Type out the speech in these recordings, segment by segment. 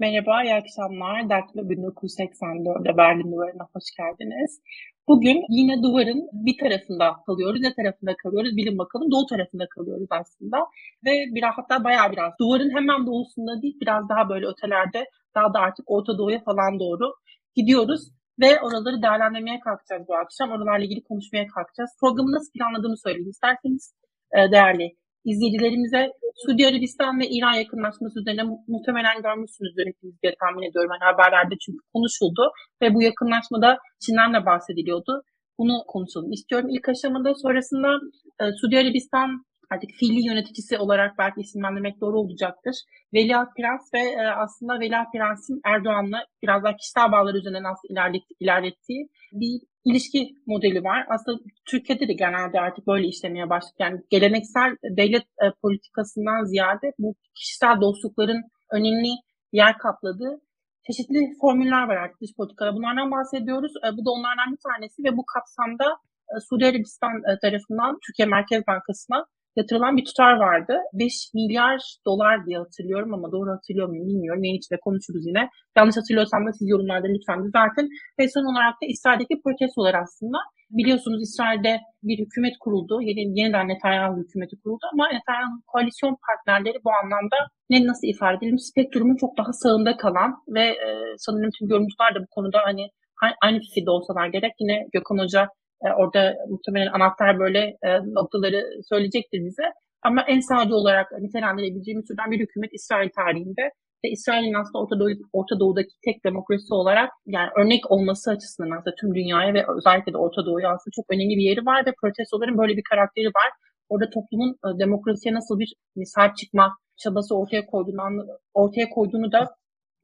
Merhaba, iyi akşamlar. Daktilo 1984'de Berlin Duvarı'na hoş geldiniz. Bugün yine duvarın bir tarafında kalıyoruz. Ne tarafında kalıyoruz? Bilin bakalım. Doğu tarafında kalıyoruz aslında. Ve biraz hatta bayağı biraz duvarın hemen doğusunda değil, biraz daha böyle ötelerde, daha da artık Orta Doğu'ya falan doğru gidiyoruz. Ve oraları değerlendirmeye kalkacağız bu akşam. Oralarla ilgili konuşmaya kalkacağız. Programı nasıl planladığımı söyleyeyim isterseniz e, değerli izleyicilerimize Suudi Arabistan ve İran yakınlaşması üzerine muhtemelen görmüşsünüzdür hepiniz diye tahmin ediyorum. Yani haberlerde çünkü konuşuldu ve bu yakınlaşmada Çin'den de bahsediliyordu. Bunu konuşalım istiyorum. İlk aşamada sonrasında e, Suudi Arabistan artık fiili yöneticisi olarak belki isimlendirmek doğru olacaktır. Veliaht Prens ve e, aslında Veliaht Prens'in Erdoğan'la biraz daha kişisel bağlar üzerinden aslında ilerlet, ilerlettiği bir ilişki modeli var. Aslında Türkiye'de de genelde artık böyle işlemeye başladı. Yani geleneksel devlet e, politikasından ziyade bu kişisel dostlukların önemli yer kapladığı çeşitli formüller var artık dış politikada. Bunlardan bahsediyoruz. E, bu da onlardan bir tanesi ve bu kapsamda e, Suudi Arabistan e, tarafından Türkiye Merkez Bankası'na yatırılan bir tutar vardı. 5 milyar dolar diye hatırlıyorum ama doğru hatırlıyor muyum bilmiyorum. Yayın içinde konuşuruz yine. Yanlış hatırlıyorsam da siz yorumlarda lütfen düzeltin. Ve son olarak da İsrail'deki protestolar aslında. Biliyorsunuz İsrail'de bir hükümet kuruldu. Yeni, yeniden Netanyahu hükümeti kuruldu ama Netanyahu koalisyon partnerleri bu anlamda ne nasıl ifade edelim spektrumun çok daha sağında kalan ve e, sanırım tüm yorumcular da bu konuda hani aynı fikirde olsalar gerek yine Gökhan Hoca e, orada muhtemelen anahtar böyle e, noktaları söyleyecektir bize. Ama en sağcı olarak nitelendirebileceğimiz türden bir hükümet İsrail tarihinde ve İsrail'in aslında Orta, Doğu, Orta Doğu'daki tek demokrasi olarak yani örnek olması açısından aslında tüm dünyaya ve özellikle de Orta Doğu'ya aslında çok önemli bir yeri var ve protestoların böyle bir karakteri var. Orada toplumun e, demokrasiye nasıl bir hani, sahip çıkma çabası ortaya koyduğunu, ortaya koyduğunu da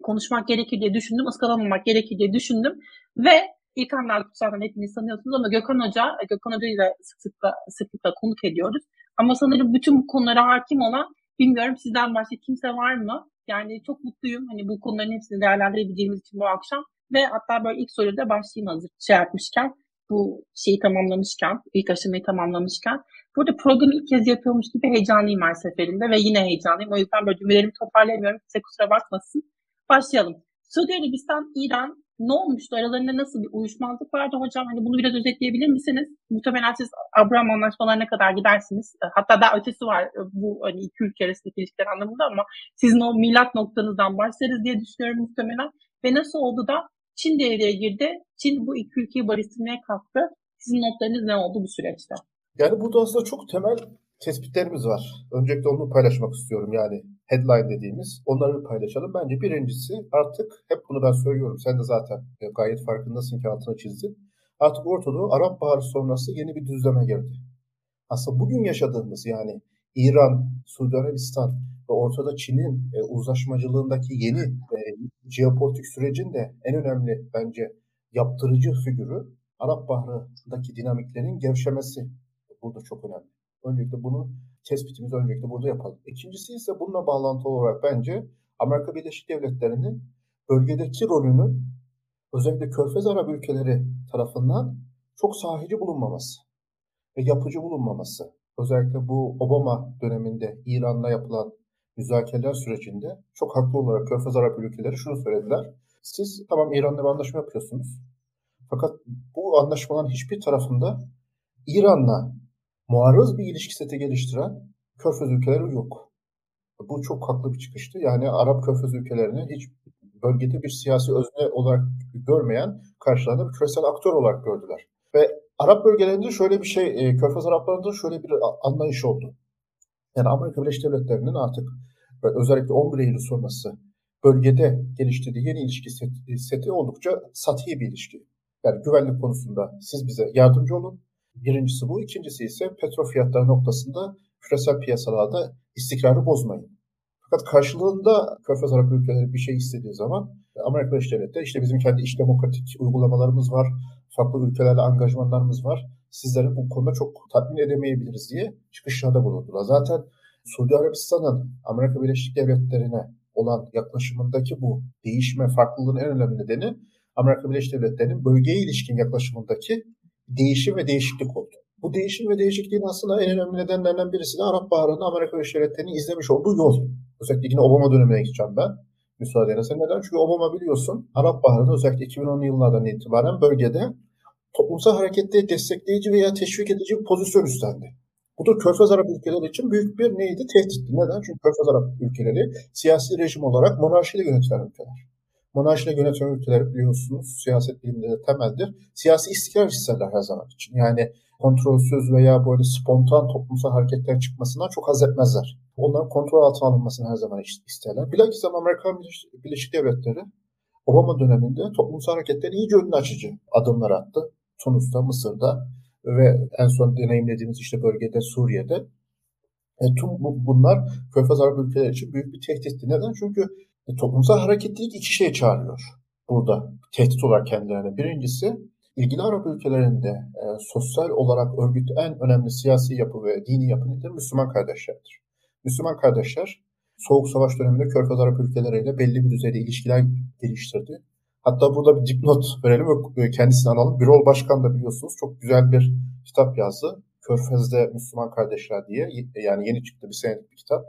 konuşmak gerekir diye düşündüm, ıskalamamak gerekir diye düşündüm ve İlkan Narkut zaten hepiniz sanıyorsunuz ama Gökhan Hoca, Gökhan Hoca'yı da sık sıkla, sıklıkla konuk ediyoruz. Ama sanırım bütün bu konulara hakim olan, bilmiyorum sizden başka kimse var mı? Yani çok mutluyum hani bu konuların hepsini değerlendirebileceğimiz için bu akşam. Ve hatta böyle ilk soruda başlayayım hazır şey yapmışken, bu şeyi tamamlamışken, ilk aşamayı tamamlamışken. Burada programı ilk kez yapıyormuş gibi heyecanlıyım her seferinde ve yine heyecanlıyım. O yüzden böyle cümlelerimi toparlayamıyorum. Size kusura bakmasın. Başlayalım. Suudi Arabistan, İran ne olmuştu? Aralarında nasıl bir uyuşmazlık vardı hocam? Hani bunu biraz özetleyebilir misiniz? Muhtemelen siz Abraham anlaşmalarına kadar gidersiniz. E, hatta daha ötesi var e, bu hani iki ülke arasındaki ilişkiler anlamında ama sizin o milat noktanızdan başlarız diye düşünüyorum muhtemelen. Ve nasıl oldu da Çin devreye girdi? Çin bu iki ülkeyi barıştırmaya kalktı. Sizin notlarınız ne oldu bu süreçte? Yani burada aslında çok temel tespitlerimiz var. Öncelikle onu paylaşmak istiyorum yani headline dediğimiz. Onları paylaşalım. Bence birincisi artık hep bunu ben söylüyorum. Sen de zaten gayet farkındasın ki altına çizdin. Artık Orta Doğu Arap Baharı sonrası yeni bir düzleme girdi. Aslında bugün yaşadığımız yani İran, Suudi Arabistan ve ortada Çin'in e, uzlaşmacılığındaki yeni e, jeopolitik sürecin de en önemli bence yaptırıcı figürü Arap Baharı'ndaki dinamiklerin gevşemesi burada çok önemli. Öncelikle bunu tespitimizi öncelikle burada yapalım. İkincisi ise bununla bağlantılı olarak bence Amerika Birleşik Devletleri'nin bölgedeki rolünün özellikle Körfez Arap ülkeleri tarafından çok sahici bulunmaması ve yapıcı bulunmaması. Özellikle bu Obama döneminde İran'la yapılan müzakereler sürecinde çok haklı olarak Körfez Arap ülkeleri şunu söylediler. Siz tamam İran'la bir anlaşma yapıyorsunuz. Fakat bu anlaşmaların hiçbir tarafında İran'la muarız bir ilişki seti geliştiren Körfez ülkeleri yok. Bu çok haklı bir çıkıştı. Yani Arap Körfez ülkelerini hiç bölgede bir siyasi özne olarak görmeyen karşılarında bir küresel aktör olarak gördüler. Ve Arap bölgelerinde şöyle bir şey, e, Körfez Araplarında şöyle bir anlayış oldu. Yani Amerika Birleşik Devletleri'nin artık özellikle 11 Eylül sonrası bölgede geliştirdiği yeni ilişki seti, seti oldukça sati bir ilişki. Yani güvenlik konusunda siz bize yardımcı olun, Birincisi bu. ikincisi ise petrol fiyatları noktasında küresel piyasalarda istikrarı bozmayın. Fakat karşılığında Körfez Arap ülkeleri bir şey istediği zaman Amerika Birleşik Devletleri işte bizim kendi iş demokratik uygulamalarımız var, farklı ülkelerle angajmanlarımız var. Sizleri bu konuda çok tatmin edemeyebiliriz diye çıkışlarda bulundular. Zaten Suudi Arabistan'ın Amerika Birleşik Devletleri'ne olan yaklaşımındaki bu değişme farklılığın en önemli nedeni Amerika Birleşik Devletleri'nin bölgeye ilişkin yaklaşımındaki değişim ve değişiklik oldu. Bu değişim ve değişikliğin aslında en önemli nedenlerinden birisi de Arap Baharı'nda Amerika Birleşik Devletleri'nin izlemiş olduğu yol. Özellikle yine Obama dönemine gideceğim ben. müsaade ederse. Neden? Çünkü Obama biliyorsun Arap Baharı'nda özellikle 2010'lu yıllardan itibaren bölgede toplumsal hareketleri destekleyici veya teşvik edici bir pozisyon üstlendi. Bu da Körfez Arap ülkeleri için büyük bir neydi? Tehditti. Neden? Çünkü Körfez Arap ülkeleri siyasi rejim olarak monarşiyle yönetilen ülkeler. Monarşiyle yönetilen ülkeler biliyorsunuz siyaset biliminde de temeldir. Siyasi istikrar isterler her zaman için. Yani kontrolsüz veya böyle spontan toplumsal hareketler çıkmasından çok haz etmezler. Onların kontrol altına alınmasını her zaman isterler. Bilakis Amerika Birleşik Devletleri Obama döneminde toplumsal hareketlerin iyice önünü açıcı adımlar attı. Tunus'ta, Mısır'da ve en son deneyimlediğimiz işte bölgede Suriye'de. E, tüm bunlar Körfez Arap ülkeleri için büyük bir tehditti. Neden? Çünkü e, toplumsal hareketlilik iki şey çağırıyor burada tehdit olarak kendilerine. Birincisi ilgili Arap ülkelerinde e, sosyal olarak örgüt en önemli siyasi yapı ve dini yapı nedir? Müslüman kardeşlerdir. Müslüman kardeşler Soğuk Savaş döneminde Körfez Arap ülkeleriyle belli bir düzeyde ilişkiler geliştirdi. Hatta burada bir dipnot verelim ve kendisini analım. Birol Başkan da biliyorsunuz çok güzel bir kitap yazdı. Körfez'de Müslüman Kardeşler diye. Yani yeni çıktı bir senelik bir kitap.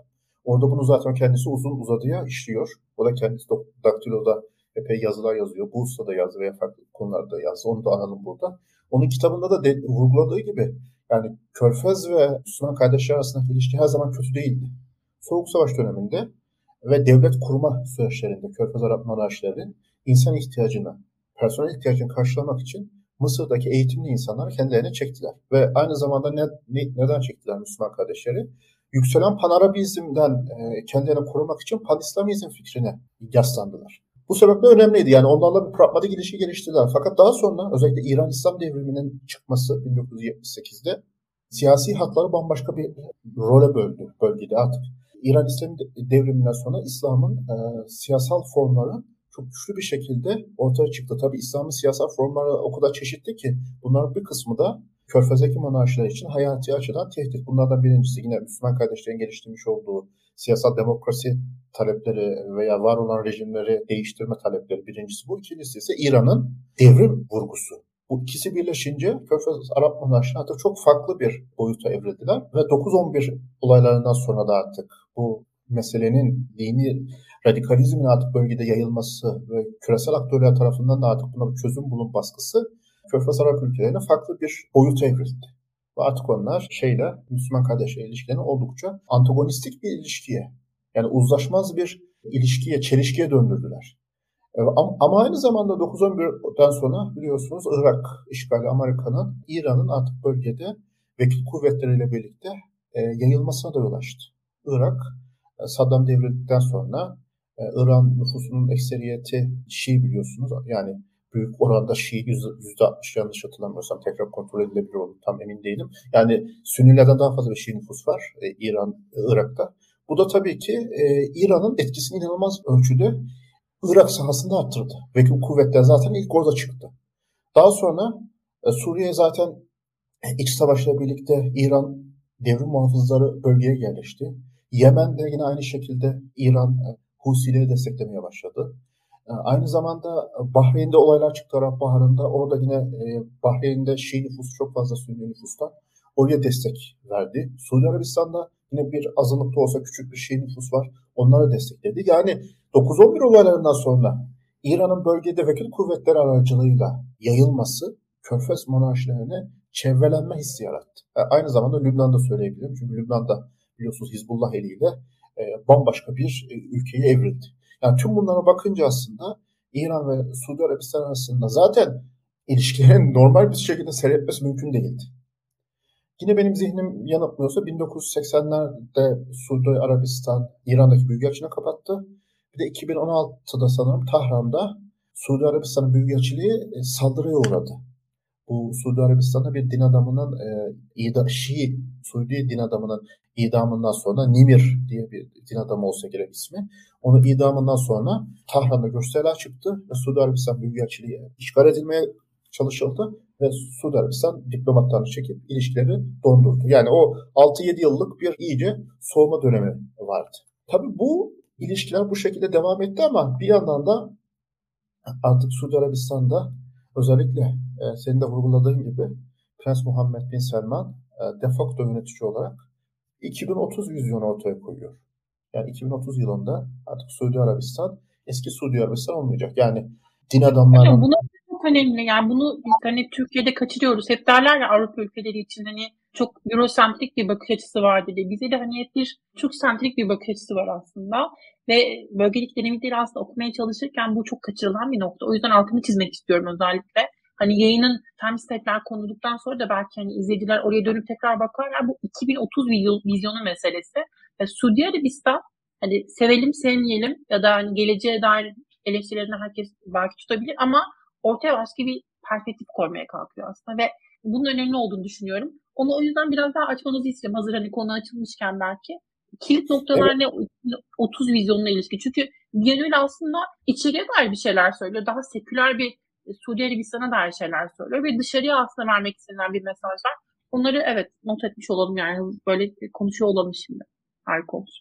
Orada bunu zaten kendisi uzun uzadıya işliyor. O da kendisi Daktilo'da epey yazılar yazıyor. Bursa'da yazdı veya farklı konularda yazdı. Onu da analım burada. Onun kitabında da de, vurguladığı gibi yani Körfez ve Müslüman kardeşler arasındaki ilişki her zaman kötü değildi. Soğuk Savaş döneminde ve devlet kurma süreçlerinde Körfez Arap monarşileri insan ihtiyacını, personel ihtiyacını karşılamak için Mısır'daki eğitimli insanları kendilerine çektiler. Ve aynı zamanda ne, ne, neden çektiler Müslüman kardeşleri? Yükselen panarabizmden e, kendilerini korumak için panislamizm fikrine yaslandılar. Bu sebeple önemliydi. Yani onlarla bir pragmatik ilişki geliştirdiler. Fakat daha sonra özellikle İran İslam devriminin çıkması 1978'de siyasi hakları bambaşka bir role böldü bölgede artık. İran İslam devriminden sonra İslam'ın e, siyasal formları çok güçlü bir şekilde ortaya çıktı. Tabi İslam'ın siyasal formları o kadar çeşitli ki bunların bir kısmı da Körfez'deki monarşiler için hayati açıdan tehdit. Bunlardan birincisi yine Müslüman kardeşlerin geliştirmiş olduğu siyasal demokrasi talepleri veya var olan rejimleri değiştirme talepleri birincisi bu. İkincisi ise İran'ın devrim vurgusu. Bu ikisi birleşince Körfez Arap monarşileri artık çok farklı bir boyuta evrildiler ve 9-11 olaylarından sonra da artık bu meselenin dini radikalizmin artık bölgede yayılması ve küresel aktörler tarafından da artık buna bir çözüm bulun baskısı Körfez Arap ülkelerine farklı bir boyuta evrildi. Ve artık onlar şeyle Müslüman kardeşler ilişkilerine oldukça antagonistik bir ilişkiye yani uzlaşmaz bir ilişkiye, çelişkiye döndürdüler. E, ama aynı zamanda 9-11'den sonra biliyorsunuz Irak işgali Amerika'nın İran'ın artık bölgede vekil kuvvetleriyle birlikte e, yayılmasına da yol açtı. Irak e, Saddam devrildikten sonra İran nüfusunun ekseriyeti Şii biliyorsunuz. Yani büyük oranda Şii %60 yanlış hatırlamıyorsam tekrar kontrol edilebilir oldu. Tam emin değilim. Yani Sünnilerden daha fazla bir Şii nüfus var e, İran, e, Irak'ta. Bu da tabii ki e, İran'ın etkisini inanılmaz ölçüde Irak sahasında arttırdı. Ve kuvvetler zaten ilk orada çıktı. Daha sonra e, Suriye zaten e, iç savaşla birlikte İran devrim muhafızları bölgeye yerleşti. Yemen'de yine aynı şekilde İran e, Husileri desteklemeye başladı. E, aynı zamanda Bahreyn'de olaylar çıktı Arap Baharı'nda. Orada yine e, Bahreyn'de Şii nüfusu çok fazla Sünni nüfusta. Oraya destek verdi. Suudi Arabistan'da yine bir azınlıkta olsa küçük bir Şii nüfus var. Onlara destekledi. Yani 9-11 olaylarından sonra İran'ın bölgede vekil kuvvetleri aracılığıyla yayılması Körfez monarşilerine çevrelenme hissi yarattı. E, aynı zamanda Lübnan'da söyleyebilirim. Çünkü Lübnan'da biliyorsunuz Hizbullah eliyle e, bambaşka bir e, ülkeye evrildi. Yani tüm bunlara bakınca aslında İran ve Suudi Arabistan arasında zaten ilişkilerin normal bir şekilde seyretmesi mümkün değildi. Yine benim zihnim yanıltmıyorsa 1980'lerde Suudi Arabistan İran'daki büyükelçiliğini kapattı. Bir de 2016'da sanırım Tahran'da Suudi Arabistan'ın büyükelçiliği e, saldırıya uğradı. Bu Suudi Arabistan'da bir din adamının e, ida, Şii Suudi din adamının idamından sonra Nimir diye bir din adamı olsa gerek ismi. Onun idamından sonra Tahran'da gösteriler çıktı ve Suudi Arabistan Büyükelçiliği işgal edilmeye çalışıldı ve Suudi Arabistan diplomatlarını çekip ilişkileri dondurdu. Yani o 6-7 yıllık bir iyice soğuma dönemi vardı. Tabii bu ilişkiler bu şekilde devam etti ama bir yandan da artık Suudi Arabistan'da özellikle e, senin de vurguladığın gibi Prens Muhammed Bin Selman e, de facto yönetici olarak 2030 vizyonu ortaya koyuyor. Yani 2030 yılında artık Suudi Arabistan eski Suudi Arabistan olmayacak. Yani din adamları... Bunu çok önemli. Yani bunu biz hani Türkiye'de kaçırıyoruz. Hep derler ya Avrupa ülkeleri için hani çok Eurosentrik bir bakış açısı vardı diye. Bize de hani hep bir Türk sentrik bir bakış açısı var aslında. Ve bölgelik dinamikleri aslında okumaya çalışırken bu çok kaçırılan bir nokta. O yüzden altını çizmek istiyorum özellikle. Hani yayının timestamp'ler konulduktan sonra da belki hani izleyiciler oraya dönüp tekrar bakarlar. Bu 2030 vizyonu meselesi. Ve Suudi Arabistan hani sevelim sevmeyelim ya da hani geleceğe dair eleştirilerini herkes belki tutabilir ama ortaya başka bir perspektif koymaya kalkıyor aslında ve bunun önemli olduğunu düşünüyorum. Onu o yüzden biraz daha açmanızı istiyorum. Hazır hani konu açılmışken belki. Kilit noktalar evet. ne 30 vizyonuna ilişkin. Çünkü Biyanül aslında içeriye dair bir şeyler söylüyor. Daha seküler bir Suudi Arabistan'a dair şeyler söylüyor ve dışarıya aslında vermek istenen bir mesaj var. Onları evet not etmiş olalım yani böyle konuşuyor olalım şimdi. Harika olur.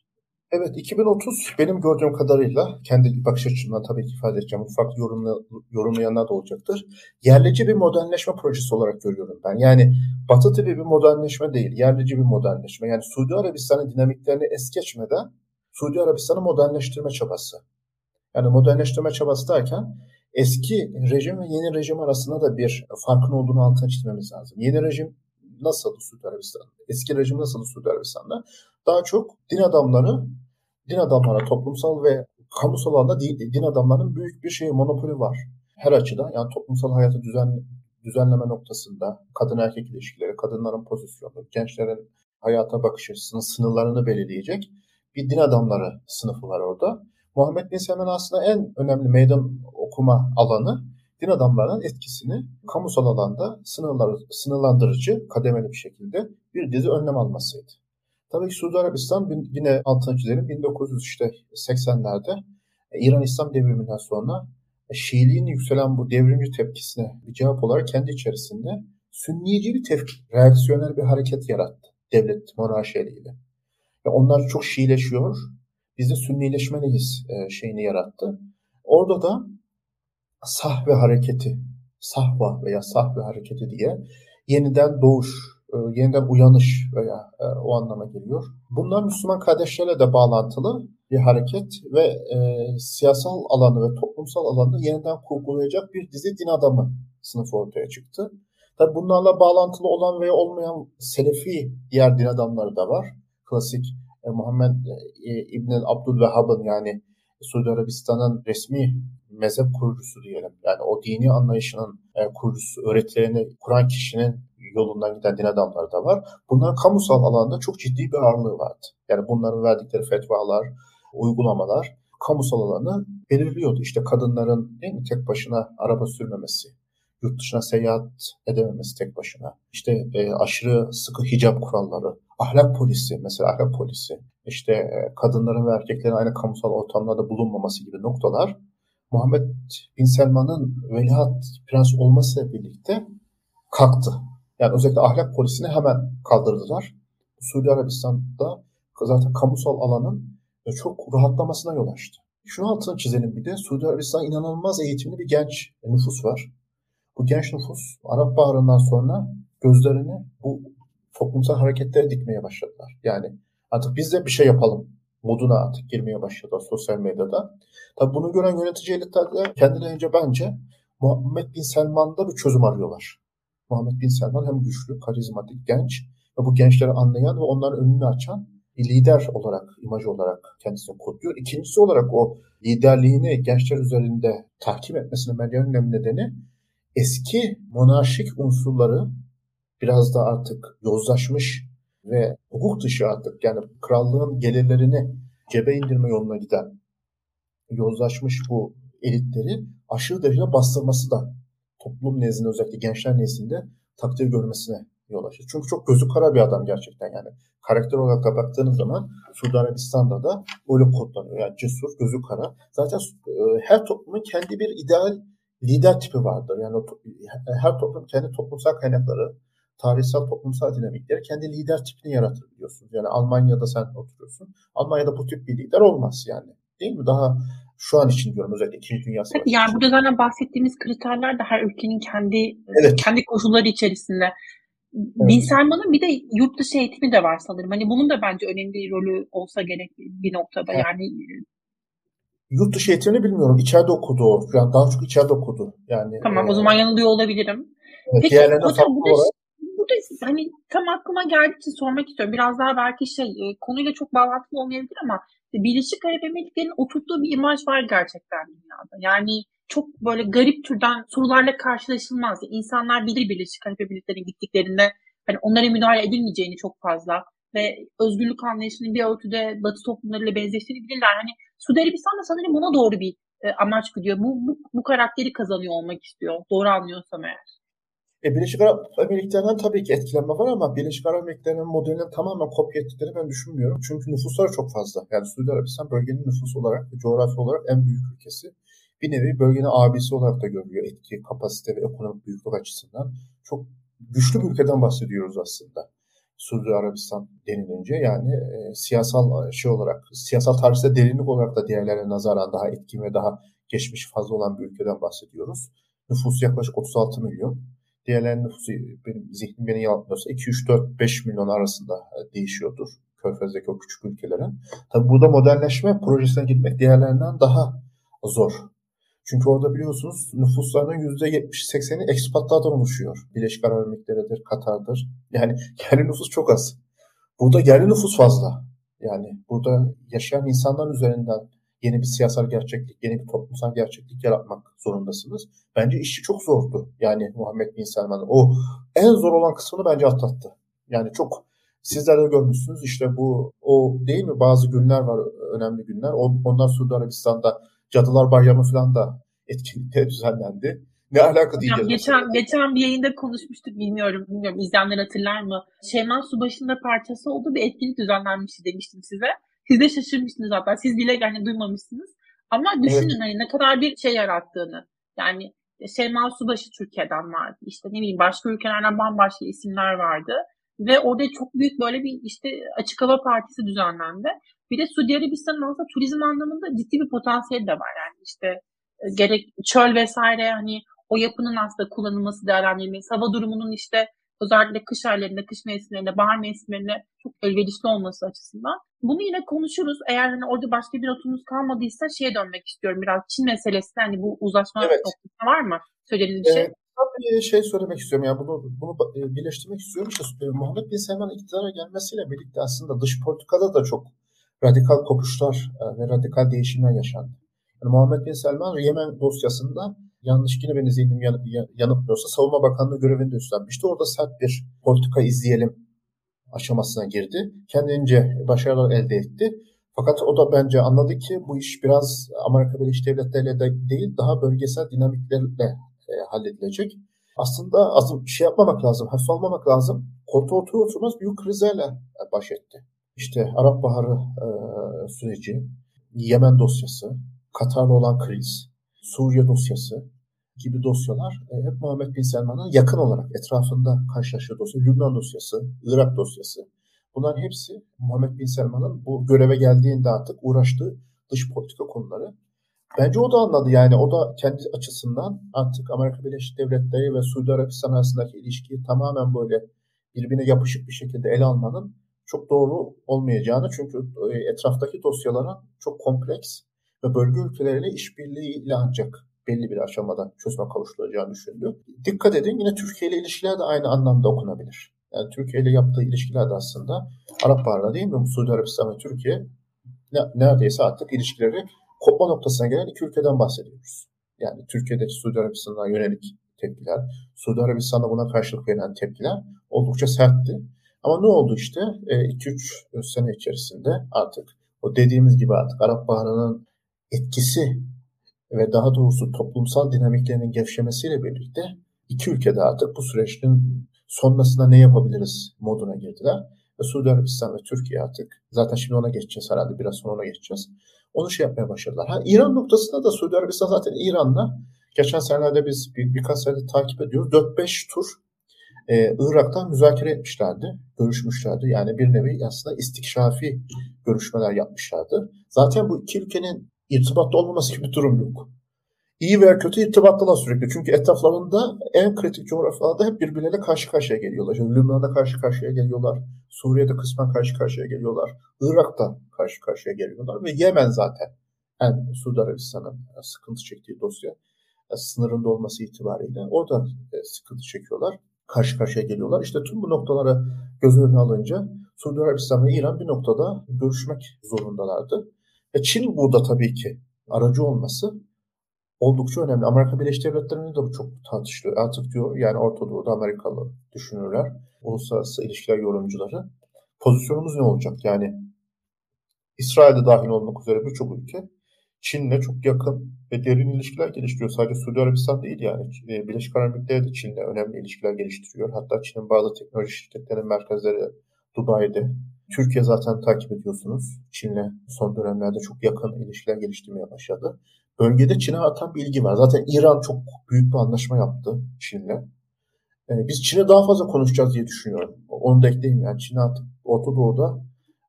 Evet 2030 benim gördüğüm kadarıyla kendi bakış açımdan tabii ki ifade edeceğim. Ufak yorumla, yorumlayanlar da olacaktır. Yerlici bir modernleşme projesi olarak görüyorum ben. Yani batı tipi bir modernleşme değil, yerlici bir modernleşme. Yani Suudi Arabistan'ın dinamiklerini es geçmeden Suudi Arabistan'ı modernleştirme çabası. Yani modernleştirme çabası derken eski rejim ve yeni rejim arasında da bir farkın olduğunu altına çizmemiz lazım. Yeni rejim nasıl Suudi Arabistan? Eski rejim nasıl Suudi Arabistan'da? Daha çok din adamları, din adamlara toplumsal ve kamusal alanda din adamlarının büyük bir şey monopoli var. Her açıdan yani toplumsal hayatı düzen, düzenleme noktasında kadın erkek ilişkileri, kadınların pozisyonu, gençlerin hayata bakış açısının sınırlarını belirleyecek bir din adamları sınıfı var orada. Muhammed Bin Selman aslında en önemli meydan okuma alanı din adamlarının etkisini kamusal alanda sınırlar, sınırlandırıcı kademeli bir şekilde bir dizi önlem almasıydı. Tabii ki Suudi Arabistan yine çizelim 1980'lerde e, İran İslam devriminden sonra e, Şiiliğin yükselen bu devrimci tepkisine bir cevap olarak kendi içerisinde sünnici bir tepki, reaksiyonel bir hareket yarattı devlet monarşi eliyle. Ve onlar çok Şiileşiyor, biz de sünnileşmeliyiz e, şeyini yarattı. Orada da sahve hareketi, sahva veya sahve hareketi diye yeniden doğuş, e, yeniden uyanış veya e, o anlama geliyor. Bunlar Müslüman kardeşlerle de bağlantılı bir hareket ve e, siyasal alanı ve toplumsal alanı yeniden kurgulayacak bir dizi din adamı sınıfı ortaya çıktı. Tabi bunlarla bağlantılı olan veya olmayan Selefi diğer din adamları da var. Klasik Muhammed e, İbn Abdülvehhab'ın yani Suudi Arabistan'ın resmi mezhep kurucusu diyelim. Yani o dini anlayışının e, kurucusu, öğretilerini kuran kişinin yolundan giden din adamları da var. Bunların kamusal alanda çok ciddi bir ağırlığı vardı. Yani bunların verdikleri fetvalar, uygulamalar kamusal alanı belirliyordu. İşte kadınların değil mi, tek başına araba sürmemesi, yurt dışına seyahat edememesi tek başına, işte e, aşırı sıkı hicap kuralları, ahlak polisi mesela ahlak polisi, işte e, kadınların ve erkeklerin aynı kamusal ortamlarda bulunmaması gibi noktalar Muhammed Bin Selman'ın veliaht prens olmasıyla birlikte kalktı. Yani özellikle ahlak polisini hemen kaldırdılar. Suudi Arabistan'da zaten kamusal alanın çok rahatlamasına yol açtı. Şunu altını çizelim bir de Suudi Arabistan inanılmaz eğitimli bir genç nüfus var. Bu genç nüfus Arap Baharı'ndan sonra gözlerini bu toplumsal hareketlere dikmeye başladılar. Yani artık biz de bir şey yapalım moduna artık girmeye başladı sosyal medyada. Tabi bunu gören yönetici elitler de kendilerince bence Muhammed Bin Selman'da bir çözüm arıyorlar. Muhammed Bin Selman hem güçlü, karizmatik, genç ve bu gençleri anlayan ve onların önünü açan bir lider olarak, imaj olarak kendisini kodluyor. İkincisi olarak o liderliğini gençler üzerinde tahkim etmesinin bence önemli nedeni eski monarşik unsurları biraz da artık yozlaşmış ve hukuk dışı artık yani krallığın gelirlerini cebe indirme yoluna giden yozlaşmış bu elitleri aşırı derecede bastırması da toplum nezdinde özellikle gençler nezdinde takdir görmesine yol açıyor. Çünkü çok gözü kara bir adam gerçekten yani. Karakter olarak da baktığınız zaman Suudi Arabistan'da da öyle kodlanıyor. Yani cesur, gözü kara. Zaten e, her toplumun kendi bir ideal lider tipi vardır. Yani her toplum kendi toplumsal kaynakları, tarihsel toplumsal dinamikleri kendi lider tipini yaratır biliyorsunuz. Yani Almanya'da sen oturuyorsun. Almanya'da bu tip bir lider olmaz yani. Değil mi? Daha şu an için diyorum özellikle İkinci Dünya Savaşı. Yani burada zaten bahsettiğimiz kriterler de her ülkenin kendi evet. kendi koşulları içerisinde. Evet. Bin Selman'ın bir de yurt dışı eğitimi de var sanırım. Hani bunun da bence önemli bir rolü olsa gerek bir noktada. Evet. Yani Yurt dışı eğitimini bilmiyorum. İçeride okudu o. Yani daha çok içeride okudu. Yani Tamam o zaman yanılıyor olabilirim. Evet, Peki hocam burada, olarak burada hani tam aklıma geldiği için sormak istiyorum. Biraz daha belki şey e, konuyla çok bağlantılı olmayabilir ama Birleşik Arap Emirlikleri'nin oturttuğu bir imaj var gerçekten dünyada. Yani çok böyle garip türden sorularla karşılaşılmaz. İnsanlar bilir Birleşik Arap Emirlikleri'ne gittiklerinde hani onlara müdahale edilmeyeceğini çok fazla ve özgürlük anlayışının bir ölçüde Batı toplumlarıyla benzeştiğini bilirler. Hani Suudi Arabistan da sanırım buna doğru bir e, amaç gidiyor. Bu, bu, bu karakteri kazanıyor olmak istiyor. Doğru anlıyorsam eğer. E, Birleşik Arap Emirlikleri'nden tabii ki etkilenme var ama Birleşik Arap Emirlikleri'nin modelini tamamen kopya ettiklerini ben düşünmüyorum. Çünkü nüfusları çok fazla. Yani Suudi Arabistan bölgenin nüfus olarak, coğrafi olarak en büyük ülkesi. Bir nevi bölgenin abisi olarak da görülüyor etki, kapasite ve ekonomik büyüklük açısından. Çok güçlü bir ülkeden bahsediyoruz aslında. Suudi Arabistan denilince yani e, siyasal şey olarak, siyasal tarihte derinlik olarak da diğerlerine nazaran daha etkin ve daha geçmiş fazla olan bir ülkeden bahsediyoruz. Nüfusu yaklaşık 36 milyon. Diğerlerinin nüfusu benim zihnim beni yanıltmıyorsa 2, 3, 4, 5 milyon arasında e, değişiyordur. Körfez'deki o küçük ülkelerin. Tabi burada modernleşme projesine gitmek diğerlerinden daha zor. Çünkü orada biliyorsunuz nüfuslarının %70-80'i ekspatlardan oluşuyor. Birleşik Arap Emirlikleri'dir, Katar'dır. Yani yerli nüfus çok az. Burada yerli nüfus fazla. Yani burada yaşayan insanlar üzerinden yeni bir siyasal gerçeklik, yeni bir toplumsal gerçeklik yaratmak zorundasınız. Bence işi çok zordu. Yani Muhammed Bin Selman o en zor olan kısmını bence atlattı. Yani çok sizler de görmüşsünüz işte bu o değil mi bazı günler var önemli günler. Onlar Suudi Arabistan'da Cadılar Bayramı falan da etkinlikte düzenlendi. Ne alaka diyeceğiz. Geçen, mesela. geçen bir yayında konuşmuştuk bilmiyorum. Bilmiyorum izleyenler hatırlar mı? Şeyman Subaşı'nda parçası olduğu bir etkinlik düzenlenmişti demiştim size. Siz de şaşırmışsınız zaten. Siz bile yani duymamışsınız. Ama düşünün evet. hani ne kadar bir şey yarattığını. Yani Şeyma Subaşı Türkiye'den vardı. İşte ne bileyim başka ülkelerden bambaşka isimler vardı. Ve orada çok büyük böyle bir işte açık hava partisi düzenlendi. Bir de Suudi Arabistan'ın aslında turizm anlamında ciddi bir potansiyeli de var. Yani işte e, gerek çöl vesaire hani o yapının aslında kullanılması, değerlendirilmesi, hava durumunun işte özellikle kış aylarında, kış mevsimlerinde, bahar mevsimlerinde çok elverişli olması açısından. Bunu yine konuşuruz. Eğer hani orada başka bir notumuz kalmadıysa şeye dönmek istiyorum biraz. Çin meselesi hani bu uzlaşma evet. noktasında var mı? Söylediğiniz bir şey. Bir şey söylemek istiyorum ya bunu bunu e, birleştirmek istiyorum. İşte e, Muhammed Bin Selman iktidara gelmesiyle birlikte aslında dış politikada da çok radikal kopuşlar ve radikal değişimler yaşandı. Yani Muhammed Bin Selman Yemen dosyasında yanlış yine beni zihnim yan, yanıltmıyorsa Savunma Bakanlığı görevinde üstlenmişti. Orada sert bir politika izleyelim aşamasına girdi. Kendince başarılar elde etti. Fakat o da bence anladı ki bu iş biraz Amerika Birleşik Devletleri de değil daha bölgesel dinamiklerle e, halledilecek. Aslında az bir şey yapmamak lazım, hafif almamak lazım. Koltuğa otur oturmaz büyük krizlerle baş etti. İşte Arap Baharı e, süreci, Yemen dosyası, Katar'la olan kriz, Suriye dosyası gibi dosyalar e, hep Muhammed Bin Selman'ın yakın olarak etrafında karşılaştığı dosya. Lübnan dosyası, Irak dosyası. Bunların hepsi Muhammed Bin Selman'ın bu göreve geldiğinde artık uğraştığı dış politika konuları. Bence o da anladı yani o da kendi açısından artık Amerika Birleşik Devletleri ve Suudi Arabistan arasındaki ilişkiyi tamamen böyle birbirine yapışık bir şekilde ele almanın çok doğru olmayacağını çünkü e, etraftaki dosyaların çok kompleks ve bölge ülkeleriyle işbirliğiyle ancak belli bir aşamada çözüme kavuşturulacağını düşündü. Dikkat edin yine Türkiye ile ilişkiler de aynı anlamda okunabilir. Yani Türkiye ile yaptığı ilişkiler de aslında Arap Baharı'na değil mi? Suudi Arabistan ve Türkiye neredeyse artık ilişkileri kopma noktasına gelen iki ülkeden bahsediyoruz. Yani Türkiye'deki Suudi Arabistan'a yönelik tepkiler, Suudi Arabistan'da buna karşılık verilen tepkiler oldukça sertti. Ama ne oldu işte 2-3 e, sene içerisinde artık o dediğimiz gibi artık Arap Baharı'nın etkisi ve daha doğrusu toplumsal dinamiklerinin gevşemesiyle birlikte iki ülkede artık bu süreçin sonrasında ne yapabiliriz moduna girdiler. Ve Suudi Arabistan ve Türkiye artık zaten şimdi ona geçeceğiz herhalde biraz sonra ona geçeceğiz. Onu şey yapmaya başladılar. Ha, İran noktasında da Suudi Arabistan zaten İran'la geçen senelerde biz bir, birkaç senedir takip ediyoruz. 4-5 tur e, Irak'tan müzakere etmişlerdi, görüşmüşlerdi. Yani bir nevi aslında istikşafi görüşmeler yapmışlardı. Zaten bu iki ülkenin irtibatta olmaması gibi bir durum yok. İyi veya kötü irtibattalar sürekli. Çünkü etraflarında en kritik coğrafyalarda hep birbirleriyle karşı karşıya geliyorlar. Şimdi Lübnan'da karşı karşıya geliyorlar. Suriye'de kısmen karşı karşıya geliyorlar. Irak'ta karşı karşıya geliyorlar. Ve Yemen zaten en Suudi Arabistan'ın sıkıntı çektiği dosya sınırında olması itibariyle orada sıkıntı çekiyorlar. Karşı karşıya geliyorlar. İşte tüm bu noktalara göz önüne alınca Suudi Arabistan ve İran bir noktada görüşmek zorundalardı. Ve Çin burada tabii ki aracı olması oldukça önemli. Amerika Birleşik Devletleri'nde de bu çok tartışılıyor. Artık diyor yani Orta Doğu'da Amerikalı düşünürler, uluslararası ilişkiler yorumcuları. Pozisyonumuz ne olacak? Yani İsrail'de dahil olmak üzere birçok ülke Çin'le çok yakın ve derin ilişkiler geliştiriyor. Sadece Suudi Arabistan değil yani. E, Birleşik Arap Emirlikleri de Çin'le önemli ilişkiler geliştiriyor. Hatta Çin'in bazı teknoloji şirketlerinin merkezleri Dubai'de. Türkiye zaten takip ediyorsunuz. Çin'le son dönemlerde çok yakın ilişkiler geliştirmeye başladı. Bölgede Çin'e atan bir ilgi var. Zaten İran çok büyük bir anlaşma yaptı Çin'le. Yani e, biz Çin'e daha fazla konuşacağız diye düşünüyorum. Onu da ekleyeyim yani. Çin artık Orta Doğu'da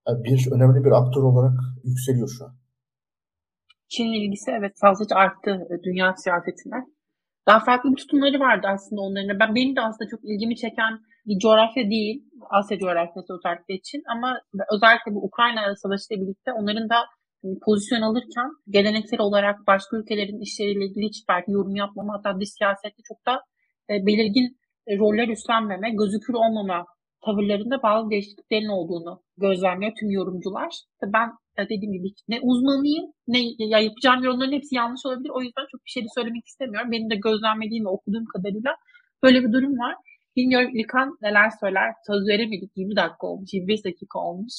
e, bir önemli bir aktör olarak yükseliyor şu an. Çin'in ilgisi evet fazlaca arttı dünya siyasetine. Daha farklı bir tutumları vardı aslında onların. Ben benim de aslında çok ilgimi çeken bir coğrafya değil. Asya coğrafyası özellikle için ama özellikle bu Ukrayna Savaşı ile birlikte onların da pozisyon alırken geleneksel olarak başka ülkelerin işleriyle ilgili hiç belki yorum yapmama hatta dış siyasette çok da e, belirgin e, roller üstlenmeme, gözükür olmama tavırlarında bazı değişikliklerin olduğunu gözlemliyor tüm yorumcular. Ben dediğim gibi ne uzmanıyım ne ya yapacağım yorumların hepsi yanlış olabilir. O yüzden çok bir şey de söylemek istemiyorum. Benim de gözlemlediğim ve okuduğum kadarıyla böyle bir durum var. Bilmiyorum İlkan neler söyler. Söz veremedik. 20 dakika olmuş, 25 dakika olmuş.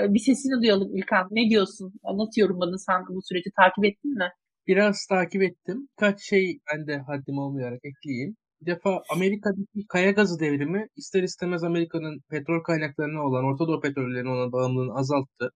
Ee, bir sesini duyalım İlkan. Ne diyorsun? Nasıl yorumladın sen bu süreci? Takip ettin mi? Biraz takip ettim. Kaç şey ben de haddim olmayarak ekleyeyim. Bir defa Amerika'daki kaya gazı devrimi ister istemez Amerika'nın petrol kaynaklarına olan, Orta Doğu petrollerine olan bağımlılığını azalttı.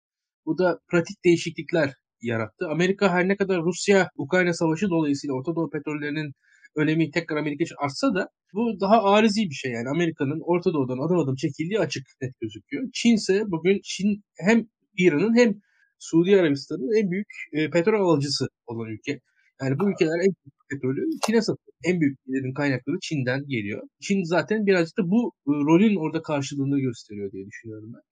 Bu da pratik değişiklikler yarattı. Amerika her ne kadar Rusya-Ukrayna savaşı dolayısıyla Orta Doğu petrollerinin önemi tekrar Amerika için artsa da bu daha arizi bir şey yani Amerika'nın Orta Doğu'dan adım adım çekildiği açık net gözüküyor. Çin ise bugün Çin hem İran'ın hem Suudi Arabistan'ın en büyük e, petrol alıcısı olan ülke. Yani bu ülkeler en büyük petrolü Çin'e satıyor. En büyük ülkelerin kaynakları Çin'den geliyor. Çin zaten birazcık da bu e, rolün orada karşılığını gösteriyor diye düşünüyorum ben.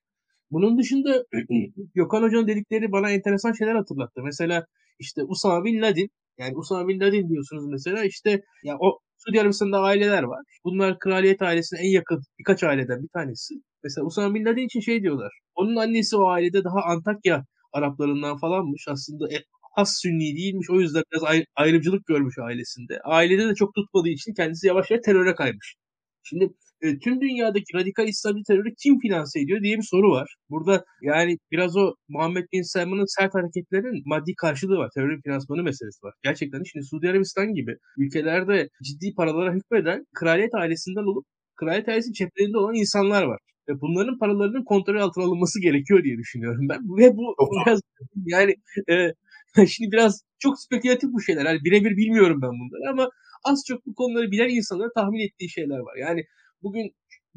Bunun dışında Gökhan Hoca'nın dedikleri bana enteresan şeyler hatırlattı. Mesela işte Usama Bin Laden yani Usama Bin Laden diyorsunuz mesela işte ya o Suudi Arabistan'da aileler var. Bunlar kraliyet ailesine en yakın birkaç aileden bir tanesi. Mesela Usama Bin Laden için şey diyorlar. Onun annesi o ailede daha Antakya Araplarından falanmış. Aslında e, has sünni değilmiş. O yüzden biraz ayrımcılık görmüş ailesinde. Ailede de çok tutmadığı için kendisi yavaş yavaş teröre kaymış. Şimdi e, tüm dünyadaki radikal İslamcı terörü kim finanse ediyor diye bir soru var. Burada yani biraz o Muhammed Bin Selman'ın sert hareketlerinin maddi karşılığı var. Terörün finansmanı meselesi var. Gerçekten şimdi Suudi Arabistan gibi ülkelerde ciddi paralara hükmeden kraliyet ailesinden olup kraliyet ailesi ceplerinde olan insanlar var. Ve bunların paralarının kontrol altına alınması gerekiyor diye düşünüyorum ben. Ve bu biraz yani e, şimdi biraz çok spekülatif bu şeyler. Yani birebir bilmiyorum ben bunları ama az çok bu konuları bilen insanların tahmin ettiği şeyler var. Yani bugün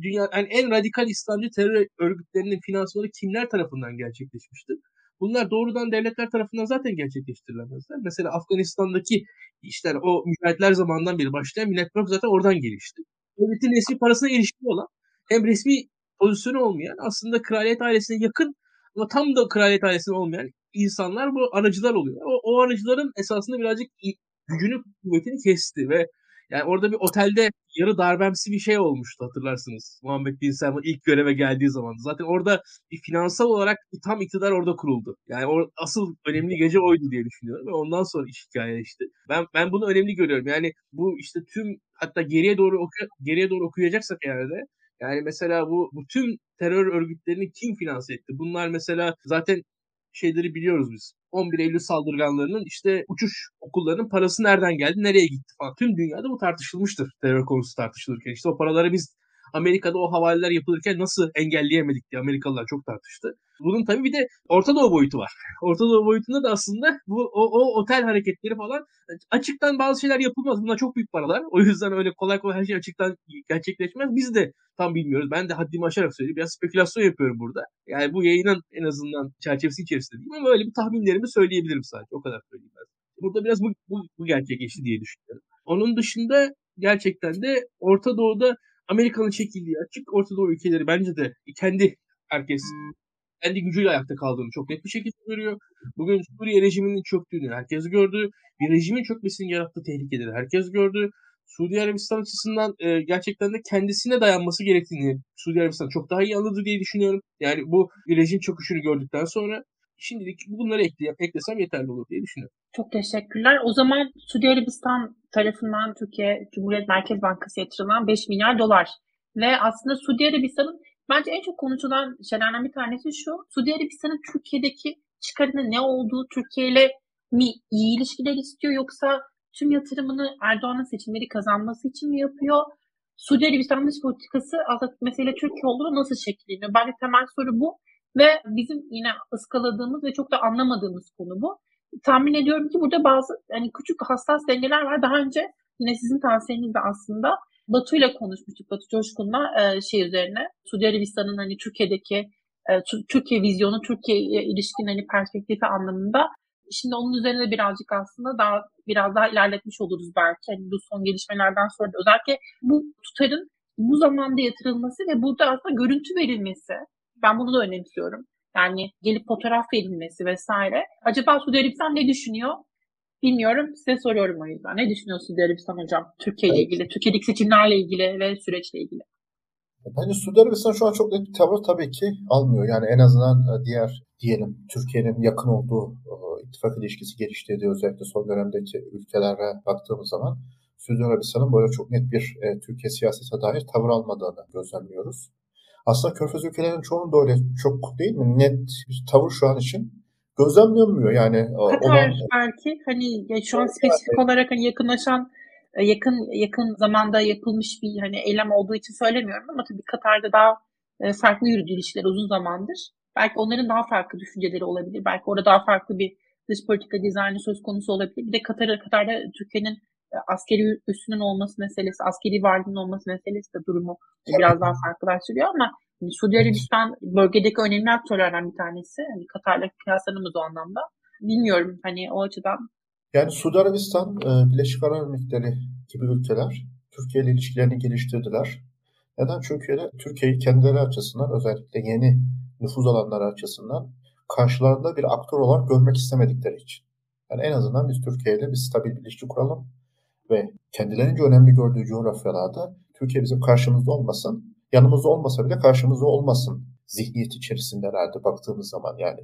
dünya yani en radikal İslamcı terör örgütlerinin finansmanı kimler tarafından gerçekleşmiştir? Bunlar doğrudan devletler tarafından zaten gerçekleştirilemezler. Mesela Afganistan'daki işler o mücahitler zamanından beri başlayan bir network zaten oradan gelişti. Devletin resmi parasına erişimi olan hem resmi pozisyonu olmayan aslında kraliyet ailesine yakın ama tam da kraliyet ailesine olmayan insanlar bu aracılar oluyor. O, o aracıların esasında birazcık gücünü kuvvetini kesti ve yani orada bir otelde yarı darbemsi bir şey olmuştu hatırlarsınız. Muhammed Bin Selman ilk göreve geldiği zaman. Zaten orada bir finansal olarak tam iktidar orada kuruldu. Yani or, asıl önemli gece oydu diye düşünüyorum ve ondan sonra iş hikayeleşti. Ben ben bunu önemli görüyorum. Yani bu işte tüm hatta geriye doğru oku, geriye doğru okuyacaksak eğer de yani mesela bu, bu tüm terör örgütlerini kim finanse etti? Bunlar mesela zaten şeyleri biliyoruz biz. 11 Eylül saldırganlarının işte uçuş okullarının parası nereden geldi, nereye gitti falan. Tüm dünyada bu tartışılmıştır terör konusu tartışılırken. İşte o paraları biz Amerika'da o havaleler yapılırken nasıl engelleyemedik diye Amerikalılar çok tartıştı. Bunun tabii bir de Orta Doğu boyutu var. Orta Doğu boyutunda da aslında bu o, o otel hareketleri falan açıktan bazı şeyler yapılmaz. Bunlar çok büyük paralar. O yüzden öyle kolay kolay her şey açıktan gerçekleşmez. Biz de tam bilmiyoruz. Ben de haddimi aşarak söyleyeyim. Biraz spekülasyon yapıyorum burada. Yani bu yayının en azından çerçevesi içerisinde değil ama öyle bir tahminlerimi söyleyebilirim sadece. O kadar söyleyeyim ben. Burada biraz bu, bu, bu gerçekleşti diye düşünüyorum. Onun dışında gerçekten de Orta Doğu'da Amerika'nın çekildiği açık Orta Doğu ülkeleri bence de kendi herkes kendi gücüyle ayakta kaldığını çok net bir şekilde görüyor. Bugün Suriye rejiminin çöktüğünü herkes gördü. Bir rejimin çökmesinin yarattığı tehlikeleri herkes gördü. Suudi Arabistan açısından e, gerçekten de kendisine dayanması gerektiğini Suudi Arabistan çok daha iyi anladı diye düşünüyorum. Yani bu rejim çöküşünü gördükten sonra şimdilik bunları ekle, eklesem yeterli olur diye düşünüyorum. Çok teşekkürler. O zaman Suudi Arabistan tarafından Türkiye Cumhuriyet Merkez Bankası yatırılan 5 milyar dolar ve aslında Suudi Arabistan'ın bence en çok konuşulan şeylerden bir tanesi şu. Suudi Arabistan'ın Türkiye'deki çıkarının ne olduğu, Türkiye ile mi iyi ilişkiler istiyor yoksa tüm yatırımını Erdoğan'ın seçimleri kazanması için mi yapıyor? Suudi Arabistan dış politikası aslında mesele Türkiye olduğu nasıl şekilleniyor? Bence temel soru bu. Ve bizim yine ıskaladığımız ve çok da anlamadığımız konu bu. Tahmin ediyorum ki burada bazı hani küçük hassas dengeler var. Daha önce yine sizin tavsiyenizde aslında Batu ile konuşmuştuk. Batu Coşkun'la e, şey üzerine. Suudi Arabistan'ın hani Türkiye'deki e, Türkiye vizyonu, Türkiye ilişkin hani perspektifi anlamında Şimdi onun üzerine birazcık aslında daha biraz daha ilerletmiş oluruz belki. Hani bu son gelişmelerden sonra da özellikle bu tutarın bu zamanda yatırılması ve burada aslında görüntü verilmesi. Ben bunu da önemsiyorum. Yani gelip fotoğraf verilmesi vesaire. Acaba Suudi Arabistan ne düşünüyor? Bilmiyorum. Size soruyorum o yüzden. Ne düşünüyor Suudi Arabistan hocam? Türkiye ile ilgili, Türkiye'deki seçimlerle ilgili ve süreçle ilgili. Bence Suudi Arabistan şu an çok net bir tavır tabii ki almıyor. Yani en azından e, diğer diyelim Türkiye'nin yakın olduğu e, ittifak ilişkisi geliştirdiği özellikle son dönemdeki ülkelere baktığımız zaman Suudi Arabistan'ın böyle çok net bir e, Türkiye siyasete dair tavır almadığını gözlemliyoruz. Aslında Körfez ülkelerinin çoğunda öyle çok değil mi? Net bir tavır şu an için gözlemlenmiyor. Yani Katar olan... belki hani şu an spesifik olarak hani yakınlaşan e, yakın yakın zamanda yapılmış bir hani eylem olduğu için söylemiyorum ama tabii Katar'da daha e, farklı yürüdü ilişkiler uzun zamandır. Belki onların daha farklı düşünceleri olabilir. Belki orada daha farklı bir dış politika dizaynı söz konusu olabilir. Bir de Katar, Katar'da Türkiye'nin e, askeri üssünün olması meselesi, askeri varlığının olması meselesi de durumu biraz daha farklılaştırıyor ama yani Suudi Arabistan bölgedeki önemli aktörlerden bir tanesi. Hani Katar'la kıyaslanımız o anlamda. Bilmiyorum hani o açıdan. Yani Suudi Arabistan, e, Birleşik Arap Emirlikleri gibi ülkeler Türkiye ile ilişkilerini geliştirdiler. Neden? Çünkü Türkiye'yi kendileri açısından özellikle yeni nüfuz alanları açısından karşılarında bir aktör olarak görmek istemedikleri için. Yani en azından biz Türkiye ile bir stabil bir ilişki kuralım ve kendilerince önemli gördüğü coğrafyalarda Türkiye bizim karşımızda olmasın, yanımızda olmasa bile karşımızda olmasın zihniyet içerisinde herhalde baktığımız zaman yani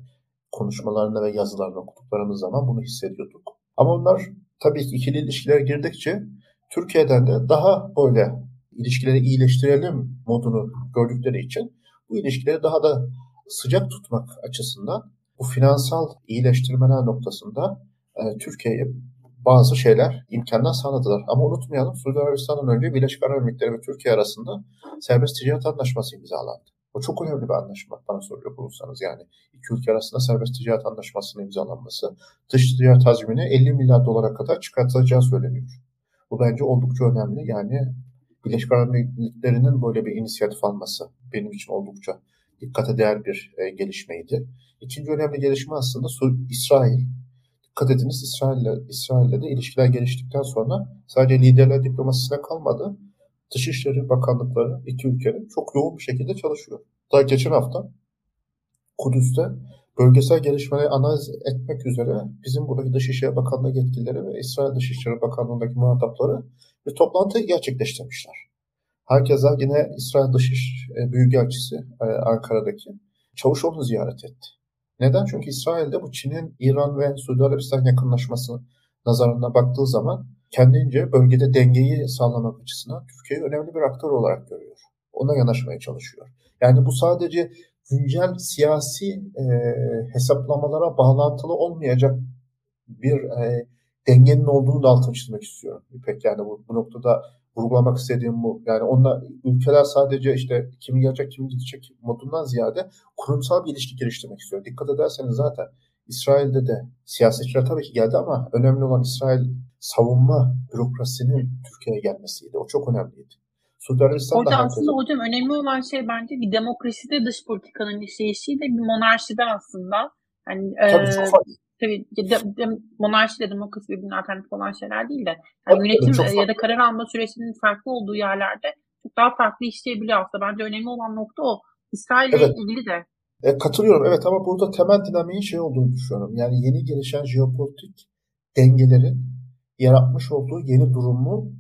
konuşmalarını ve yazılarını okuduklarımız zaman bunu hissediyorduk. Ama onlar tabii ki ikili ilişkiler girdikçe Türkiye'den de daha böyle ilişkileri iyileştirelim modunu gördükleri için bu ilişkileri daha da sıcak tutmak açısından bu finansal iyileştirmeler noktasında e, Türkiye'ye bazı şeyler, imkanlar sağladılar. Ama unutmayalım Suudi Arabistan'dan önce Birleşik Arap Emirlikleri ve Türkiye arasında serbest ticaret anlaşması imzalandı. O çok önemli bir anlaşma bana soruyor olursanız yani. iki ülke arasında serbest ticaret anlaşmasının imzalanması dış ticaret hacmini 50 milyar dolara kadar çıkartacağı söyleniyor. Bu bence oldukça önemli. Yani Birleşik Arap Emirlikleri'nin böyle bir inisiyatif alması benim için oldukça dikkate değer bir e, gelişmeydi. İkinci önemli gelişme aslında İsrail. Dikkat ediniz İsrail'le İsrail'le de ilişkiler geliştikten sonra sadece liderler diplomasisine kalmadı. Dışişleri Bakanlıkları iki ülkenin çok yoğun bir şekilde çalışıyor. Daha geçen hafta Kudüs'te bölgesel gelişmeleri analiz etmek üzere bizim buradaki Dışişleri Bakanlığı yetkilileri ve İsrail Dışişleri Bakanlığı'ndaki muhatapları bir toplantı gerçekleştirmişler. Herkese yine İsrail Dışiş e, Büyükelçisi e, Ankara'daki Çavuşoğlu'nu ziyaret etti. Neden? Çünkü İsrail'de bu Çin'in İran ve Suudi Arabistan yakınlaşması nazarına baktığı zaman kendince bölgede dengeyi sağlamak açısından Türkiye'yi önemli bir aktör olarak görüyor. Ona yanaşmaya çalışıyor. Yani bu sadece güncel siyasi e, hesaplamalara bağlantılı olmayacak bir e, dengenin olduğunu da altını çizmek istiyorum. İpek yani bu, bu noktada vurgulamak istediğim bu. Yani onunla ülkeler sadece işte kim gelecek kim gidecek modundan ziyade kurumsal bir ilişki geliştirmek istiyor. Dikkat ederseniz zaten İsrail'de de siyasetçiler tabii ki geldi ama önemli olan İsrail savunma bürokrasinin Türkiye'ye gelmesiydi. O çok önemliydi. Suudi Arabistan'da Orada herkes... aslında hocam önemli olan şey bence bir demokraside dış politikanın işleyişiyle bir monarşide aslında. Yani, tabii e, çok farklı. Tabii de, de, monarşi ile demokrasi birbirine alternatif olan şeyler değil de yani yönetim evet, ya da karar alma sürecinin farklı olduğu yerlerde çok daha farklı işleyebiliyor aslında. Bence önemli olan nokta o. İsrail ile evet. ilgili de E, katılıyorum evet ama burada temel dinamiğin şey olduğunu düşünüyorum. Yani yeni gelişen jeopolitik dengelerin yaratmış olduğu yeni durumu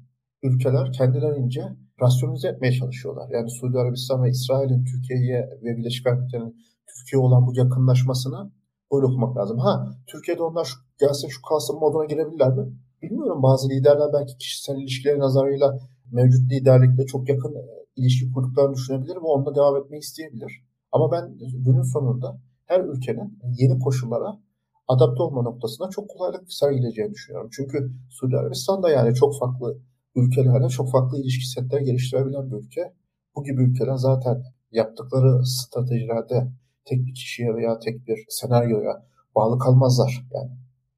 ülkeler kendilerince rasyonize etmeye çalışıyorlar. Yani Suudi Arabistan ve İsrail'in Türkiye'ye ve Birleşik Arap Emirlikleri'nin Türkiye olan bu yakınlaşmasını böyle okumak lazım. Ha Türkiye'de onlar şu, gelsin şu kalsın moduna girebilirler mi? Bilmiyorum bazı liderler belki kişisel ilişkileri nazarıyla mevcut liderlikle çok yakın e, ilişki kurduklarını düşünebilir ve onunla devam etmeyi isteyebilir. Ama ben günün sonunda her ülkenin yeni koşullara adapte olma noktasında çok kolaylık sergileyeceğini düşünüyorum. Çünkü Suudi Arabistan da yani çok farklı ülkelerle çok farklı ilişki setler geliştirebilen bir ülke. Bu gibi ülkeler zaten yaptıkları stratejilerde tek bir kişiye veya tek bir senaryoya bağlı kalmazlar. Yani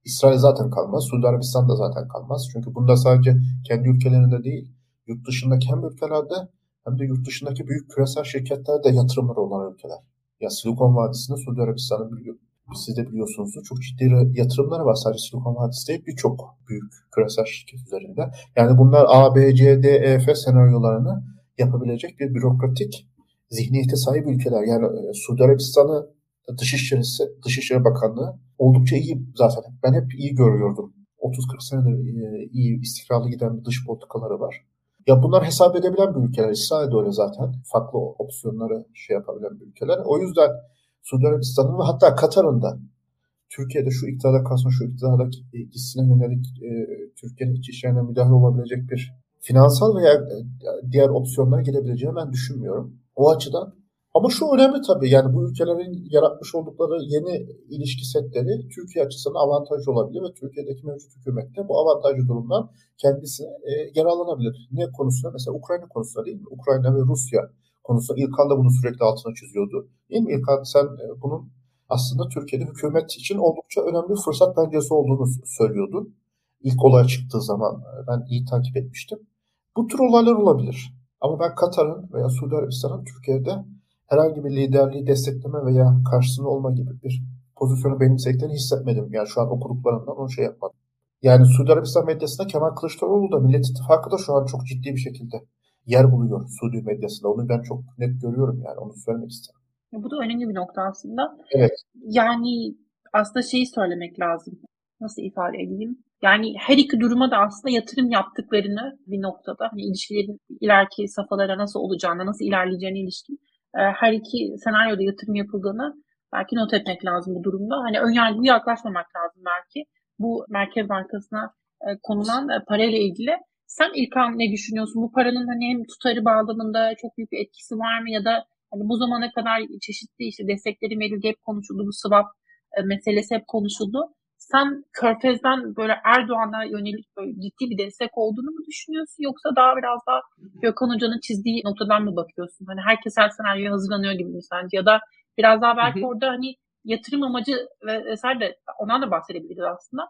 İsrail zaten kalmaz, Suudi Arabistan da zaten kalmaz. Çünkü bunda sadece kendi ülkelerinde değil, yurt dışındaki hem ülkelerde hem de yurt dışındaki büyük küresel şirketlerde yatırımları olan ülkeler. Ya Silikon Vadisi'nde Suudi Arabistan'ın siz de biliyorsunuzdur çok ciddi yatırımları var sadece Silikon Vadisi değil birçok büyük küresel şirket üzerinde. Yani bunlar A, B, C, D, E, F senaryolarını yapabilecek bir bürokratik zihniyete sahip ülkeler. Yani e, Suudi Arabistan'ı Dışişleri, Dışişleri Bakanlığı oldukça iyi zaten. Ben hep iyi görüyordum. 30-40 senedir e, iyi istikrarlı giden bir dış politikaları var. Ya bunlar hesap edebilen bir ülkeler. İsrail de öyle zaten. Farklı opsiyonları şey yapabilen bir ülkeler. O yüzden Suudi Arabistan'ın ve hatta Katar'ın da Türkiye'de şu iktidara kalsın şu iktidara gitsine yönelik e, Türkiye'nin iç işlerine müdahale olabilecek bir finansal veya e, diğer opsiyonlara gidebileceğini ben düşünmüyorum. O açıdan ama şu önemli tabii yani bu ülkelerin yaratmış oldukları yeni ilişki setleri Türkiye açısından avantaj olabilir ve Türkiye'deki mevcut hükümette bu avantajlı durumdan kendisine e, yararlanabilir. Ne konusunda? Mesela Ukrayna konusunda değil mi? Ukrayna ve Rusya konusunda İlkan da bunu sürekli altına çiziyordu. Değil mi İlkan? Sen e, bunun aslında Türkiye'de hükümet için oldukça önemli bir fırsat belgesi olduğunu söylüyordun. İlk olay çıktığı zaman e, ben iyi takip etmiştim. Bu tür olaylar olabilir. Ama ben Katar'ın veya Suudi Arabistan'ın Türkiye'de herhangi bir liderliği destekleme veya karşısında olma gibi bir pozisyonu benimsediklerini hissetmedim. Yani şu an okuduklarımdan onu şey yapmadım. Yani Suudi Arabistan medyasında Kemal Kılıçdaroğlu da Millet İttifakı da şu an çok ciddi bir şekilde yer buluyor Suudi medyasında. Onu ben çok net görüyorum yani onu söylemek isterim. Bu da önemli bir nokta aslında. Evet. Yani aslında şeyi söylemek lazım. Nasıl ifade edeyim? Yani her iki duruma da aslında yatırım yaptıklarını bir noktada hani ilişkilerin ileriki safhalara nasıl olacağına, nasıl ilerleyeceğine ilişkin e, her iki senaryoda yatırım yapıldığını belki not etmek lazım bu durumda. Hani önyargılı yaklaşmamak lazım belki. Bu Merkez Bankası'na e, konulan e, parayla ilgili. Sen İlkan ne düşünüyorsun? Bu paranın hani hem tutarı bağlamında çok büyük bir etkisi var mı ya da hani bu zamana kadar çeşitli işte destekleri verildi hep konuşuldu bu swap meselesi hep konuşuldu. Sen Körfez'den böyle Erdoğan'a yönelik böyle ciddi bir destek olduğunu mu düşünüyorsun? Yoksa daha biraz daha Gökhan Hoca'nın çizdiği noktadan mı bakıyorsun? Hani herkes her senaryoya hazırlanıyor gibi mi sence? Ya da biraz daha belki orada hani yatırım amacı ve vesaire de ondan da bahsedebiliriz aslında.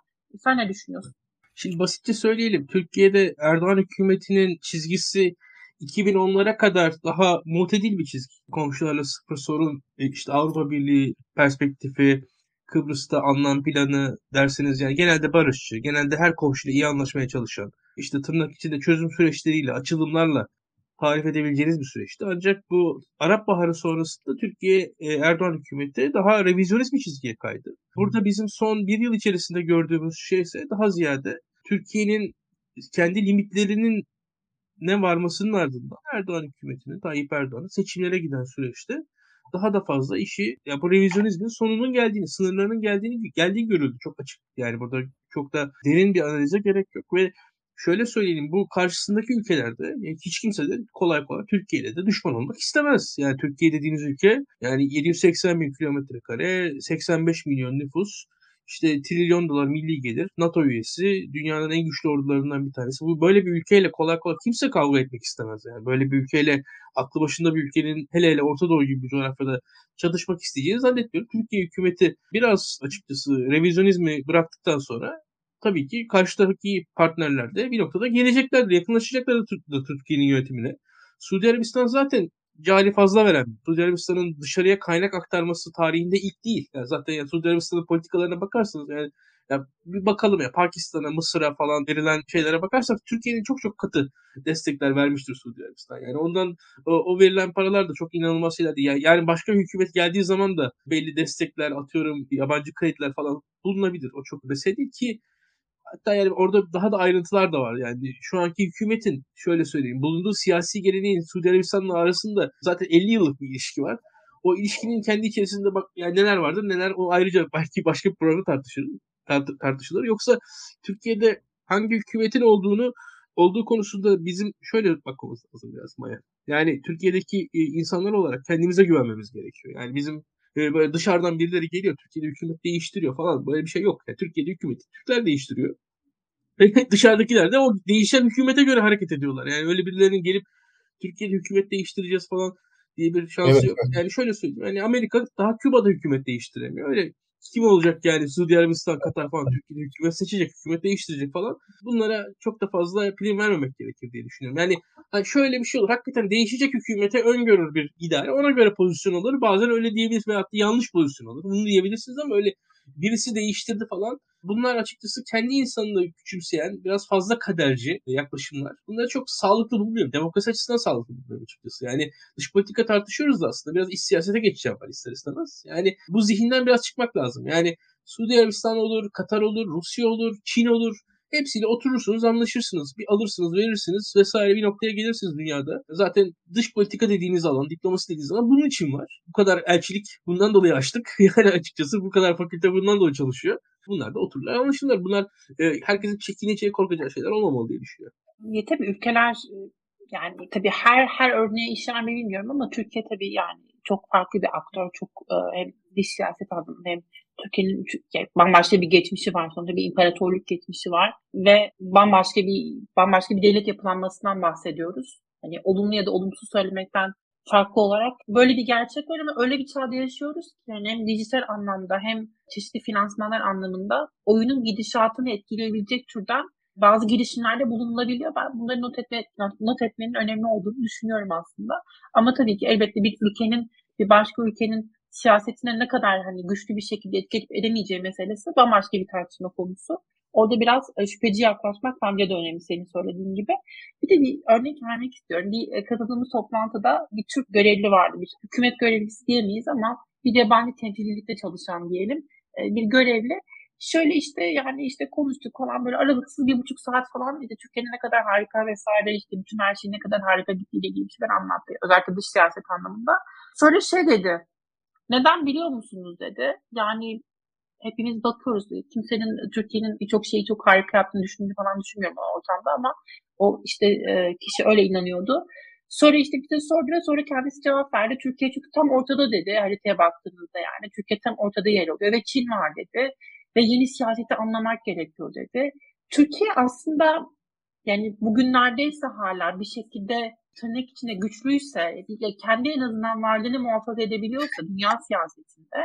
Sen ne düşünüyorsun? Şimdi basitçe söyleyelim. Türkiye'de Erdoğan hükümetinin çizgisi 2010'lara kadar daha mutedil bir çizgi. Komşularla sıfır sorun, e, işte Avrupa Birliği perspektifi, Kıbrıs'ta anlam planı derseniz yani genelde barışçı, genelde her komşuyla iyi anlaşmaya çalışan, işte tırnak içinde çözüm süreçleriyle, açılımlarla tarif edebileceğiniz bir süreçti. Ancak bu Arap Baharı sonrasında Türkiye e, Erdoğan hükümeti daha revizyonist bir çizgiye kaydı. Burada bizim son bir yıl içerisinde gördüğümüz şey ise daha ziyade Türkiye'nin kendi limitlerinin ne varmasının ardından Erdoğan hükümetinin, Tayyip Erdoğan'ın seçimlere giden süreçte daha da fazla işi ya bu revizyonizmin sonunun geldiğini, sınırlarının geldiğini geldiği görüldü çok açık. Yani burada çok da derin bir analize gerek yok ve şöyle söyleyelim bu karşısındaki ülkelerde yani hiç kimse de kolay kolay Türkiye de düşman olmak istemez. Yani Türkiye dediğiniz ülke yani 780 bin kilometre kare 85 milyon nüfus işte trilyon dolar milli gelir, NATO üyesi, dünyanın en güçlü ordularından bir tanesi. Bu böyle bir ülkeyle kolay kolay kimse kavga etmek istemez yani. Böyle bir ülkeyle aklı başında bir ülkenin hele hele Orta Doğu gibi bir coğrafyada çatışmak isteyeceğini zannetmiyorum. Türkiye hükümeti biraz açıkçası revizyonizmi bıraktıktan sonra tabii ki karşıdaki partnerler de bir noktada geleceklerdir, yakınlaşacaklardır Türkiye'nin yönetimine. Suudi Arabistan zaten cari fazla veren, Suudi Arabistan'ın dışarıya kaynak aktarması tarihinde ilk değil. Yani zaten yani Suudi Arabistan'ın politikalarına bakarsanız yani Ya bir bakalım ya Pakistan'a, Mısır'a falan verilen şeylere bakarsak Türkiye'nin çok çok katı destekler vermiştir Suudi Arabistan. Yani ondan o, o verilen paralar da çok inanılmaz şeylerdi. Yani, başka hükümet geldiği zaman da belli destekler atıyorum yabancı krediler falan bulunabilir. O çok mesele değil ki hatta yani orada daha da ayrıntılar da var. Yani şu anki hükümetin şöyle söyleyeyim bulunduğu siyasi geleneğin Suudi Arabistan'la arasında zaten 50 yıllık bir ilişki var. O ilişkinin kendi içerisinde bak yani neler vardır neler o ayrıca belki başka bir programda tartışılır, tart- tartışılır. Yoksa Türkiye'de hangi hükümetin olduğunu olduğu konusunda bizim şöyle bakmamız lazım biraz Maya. Yani Türkiye'deki e, insanlar olarak kendimize güvenmemiz gerekiyor. Yani bizim e, böyle dışarıdan birileri geliyor Türkiye'de hükümet değiştiriyor falan böyle bir şey yok. Yani Türkiye'de hükümeti Türkler değiştiriyor. Dışarıdakiler de o değişen hükümete göre hareket ediyorlar. Yani öyle birilerinin gelip Türkiye'de hükümet değiştireceğiz falan diye bir şansı evet. yok. Yani şöyle söyleyeyim. Yani Amerika daha Küba'da hükümet değiştiremiyor. Öyle kim olacak yani Suudi Arabistan, Katar falan Türkiye'de hükümet seçecek, hükümet değiştirecek falan. Bunlara çok da fazla prim vermemek gerekir diye düşünüyorum. Yani hani şöyle bir şey olur. Hakikaten değişecek hükümete öngörür bir idare. Ona göre pozisyon alır. Bazen öyle diyebiliriz veyahut da yanlış pozisyon alır. Bunu diyebilirsiniz ama öyle birisi değiştirdi falan. Bunlar açıkçası kendi insanını küçümseyen, biraz fazla kaderci yaklaşımlar. Bunları çok sağlıklı bulmuyorum. Demokrasi açısından sağlıklı bulmuyorum açıkçası. Yani dış politika tartışıyoruz da aslında. Biraz iç siyasete geçeceğim var ister istemez. Yani bu zihinden biraz çıkmak lazım. Yani Suudi Arabistan olur, Katar olur, Rusya olur, Çin olur. Hepsiyle oturursunuz, anlaşırsınız. Bir alırsınız, verirsiniz vesaire bir noktaya gelirsiniz dünyada. Zaten dış politika dediğiniz alan, diplomasi dediğiniz alan bunun için var. Bu kadar elçilik bundan dolayı açtık. Yani açıkçası bu kadar fakülte bundan dolayı çalışıyor. Bunlar da otururlar, anlaşırlar. Bunlar e, herkesin çekineceği, korkacağı şeyler olmamalı diye düşünüyorum. Tabii ülkeler e, yani tabii her her örneğe işler mi bilmiyorum ama Türkiye tabii yani çok farklı bir aktör. Çok e, hem dış siyaset anlamında hem Türkiye'nin yani bambaşka bir geçmişi var. Sonunda bir imparatorluk geçmişi var ve bambaşka bir bambaşka bir devlet yapılanmasından bahsediyoruz. Hani olumlu ya da olumsuz söylemekten farklı olarak böyle bir gerçek var ama öyle bir çağda yaşıyoruz ki yani hem dijital anlamda hem çeşitli finansmanlar anlamında oyunun gidişatını etkileyebilecek türden bazı girişimlerde bulunulabiliyor. Ben bunları not, etme, not etmenin önemli olduğunu düşünüyorum aslında. Ama tabii ki elbette bir ülkenin bir başka ülkenin siyasetine ne kadar hani güçlü bir şekilde etki edip edemeyeceği meselesi bambaşka bir tartışma konusu. Orada biraz e, şüpheci yaklaşmak bence de önemli senin söylediğin gibi. Bir de bir örnek vermek istiyorum. Bir e, katıldığımız toplantıda bir Türk görevli vardı. Bir hükümet görevlisi diyemeyiz ama bir yabancı temsilcilikte çalışan diyelim e, bir görevli. Şöyle işte yani işte konuştuk falan böyle aralıksız bir buçuk saat falan işte Türkiye'nin ne kadar harika vesaire işte bütün her şeyin ne kadar harika gittiğiyle ilgili şeyler anlattı. Özellikle dış siyaset anlamında. Sonra şey dedi neden biliyor musunuz dedi. Yani hepimiz bakıyoruz. Kimsenin Türkiye'nin birçok şeyi çok harika yaptığını düşündüğünü falan düşünmüyorum o ortamda ama o işte e, kişi öyle inanıyordu. Sonra işte bize sordu ve sonra kendisi cevap verdi. Türkiye çünkü tam ortada dedi haritaya baktığınızda yani. Türkiye tam ortada yer alıyor ve Çin var dedi. Ve yeni siyaseti anlamak gerekiyor dedi. Türkiye aslında yani bugünlerdeyse hala bir şekilde tırnak içinde güçlüyse, kendi en azından varlığını muhafaza edebiliyorsa dünya siyasetinde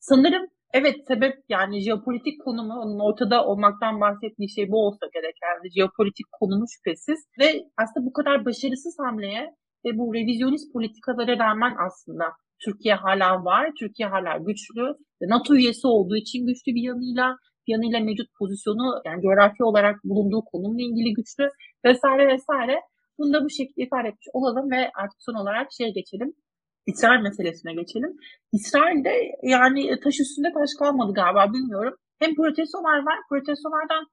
sanırım evet sebep yani jeopolitik konumu onun ortada olmaktan bahsettiği şey bu olsa gerek yani jeopolitik konumu şüphesiz ve aslında bu kadar başarısız hamleye ve bu revizyonist politikalara rağmen aslında Türkiye hala var, Türkiye hala güçlü. NATO üyesi olduğu için güçlü bir yanıyla, bir yanıyla mevcut pozisyonu yani coğrafi olarak bulunduğu konumla ilgili güçlü vesaire vesaire. Bunu da bu şekilde ifade etmiş olalım ve artık son olarak şeye geçelim. İsrail meselesine geçelim. İsrail'de yani taş üstünde taş kalmadı galiba bilmiyorum. Hem protestolar var. Protestolardan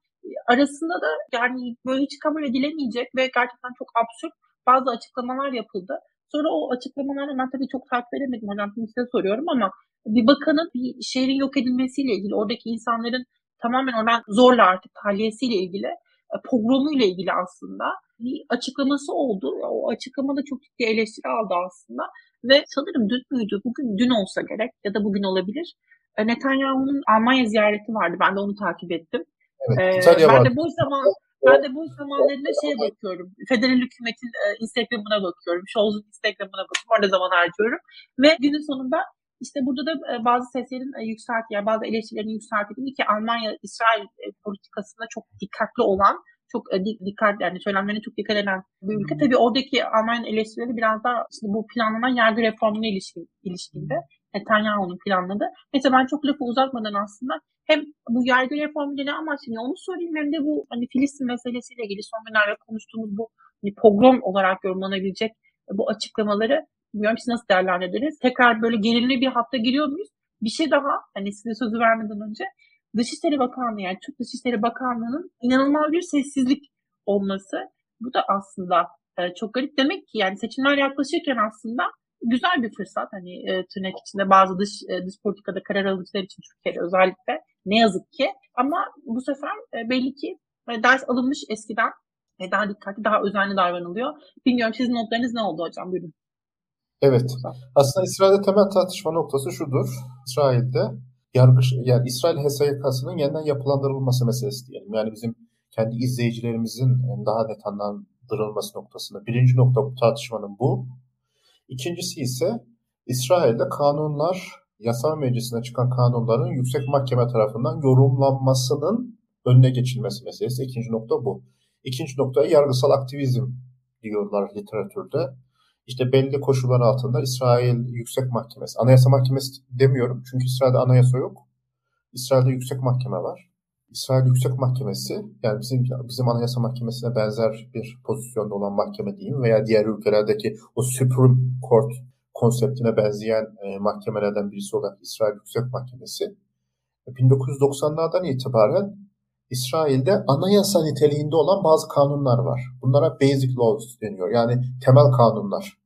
arasında da yani böyle hiç kabul edilemeyecek ve gerçekten çok absürt bazı açıklamalar yapıldı. Sonra o açıklamaları ben tabii çok takip edemedim hocam. Şimdi size soruyorum ama bir bakanın bir şehrin yok edilmesiyle ilgili, oradaki insanların tamamen oradan zorla artık tahliyesiyle ilgili, e, pogromuyla ilgili aslında bir açıklaması oldu. O açıklamada çok ciddi eleştiri aldı aslında. Ve sanırım dün müydü, bugün dün olsa gerek ya da bugün olabilir. E, Netanyahu'nun Almanya ziyareti vardı. Ben de onu takip ettim. Evet, ee, ben de bu zaman ben de bu zamanlarında şeye bakıyorum. Federal hükümetin e, Instagram'ına bakıyorum. Scholz'un Instagram'ına bakıyorum. Orada zaman harcıyorum. Ve günün sonunda işte burada da e, bazı seslerin yükselttiği, yani bazı eleştirilerin yükseltildiği ki Almanya İsrail politikasında çok dikkatli olan çok e, dikkat yani söylemlerine çok dikkat eden bir ülke. Tabii oradaki Almanya eleştirileri biraz daha işte bu planlanan yargı reformuna ilişkin, ilişkinde. Netanyahu'nun planladı. Mesela ben çok lafı uzatmadan aslında hem bu yargı reformuyla ne amaçlanıyor onu söyleyeyim hem de bu hani Filistin meselesiyle ilgili son günlerde konuştuğumuz bu hani pogrom olarak yorumlanabilecek bu açıklamaları bilmiyorum siz nasıl değerlendirdiniz? Tekrar böyle gerilimli bir hafta giriyor muyuz? Bir şey daha hani size sözü vermeden önce Dışişleri Bakanlığı yani Türk Dışişleri Bakanlığı'nın inanılmaz bir sessizlik olması. Bu da aslında e, çok garip. Demek ki yani seçimler yaklaşırken aslında güzel bir fırsat. Hani e, tırnak içinde bazı dış e, dış politikada karar alıcılar için Türkiye'de özellikle ne yazık ki. Ama bu sefer e, belli ki e, ders alınmış eskiden ve daha dikkatli, daha özenli davranılıyor. Bilmiyorum sizin notlarınız ne oldu hocam? Buyurun. Evet. Aslında İsrail'de temel tartışma noktası şudur. İsrail'de yargı yani İsrail HSYK'sının yeniden yapılandırılması meselesi diyelim. Yani bizim kendi izleyicilerimizin daha net anlandırılması noktasında. Birinci nokta bu tartışmanın bu. İkincisi ise İsrail'de kanunlar, yasal meclisine çıkan kanunların yüksek mahkeme tarafından yorumlanmasının önüne geçilmesi meselesi. İkinci nokta bu. İkinci noktaya yargısal aktivizm diyorlar literatürde. İşte belli koşullar altında İsrail Yüksek Mahkemesi, Anayasa Mahkemesi demiyorum çünkü İsrail'de anayasa yok. İsrail'de Yüksek Mahkeme var. İsrail Yüksek Mahkemesi yani bizim bizim Anayasa Mahkemesi'ne benzer bir pozisyonda olan mahkeme diyeyim veya diğer ülkelerdeki o Supreme Court konseptine benzeyen e, mahkemelerden birisi olarak İsrail Yüksek Mahkemesi 1990'lardan itibaren İsrail'de anayasa niteliğinde olan bazı kanunlar var. Bunlara basic laws deniyor. Yani temel kanunlar.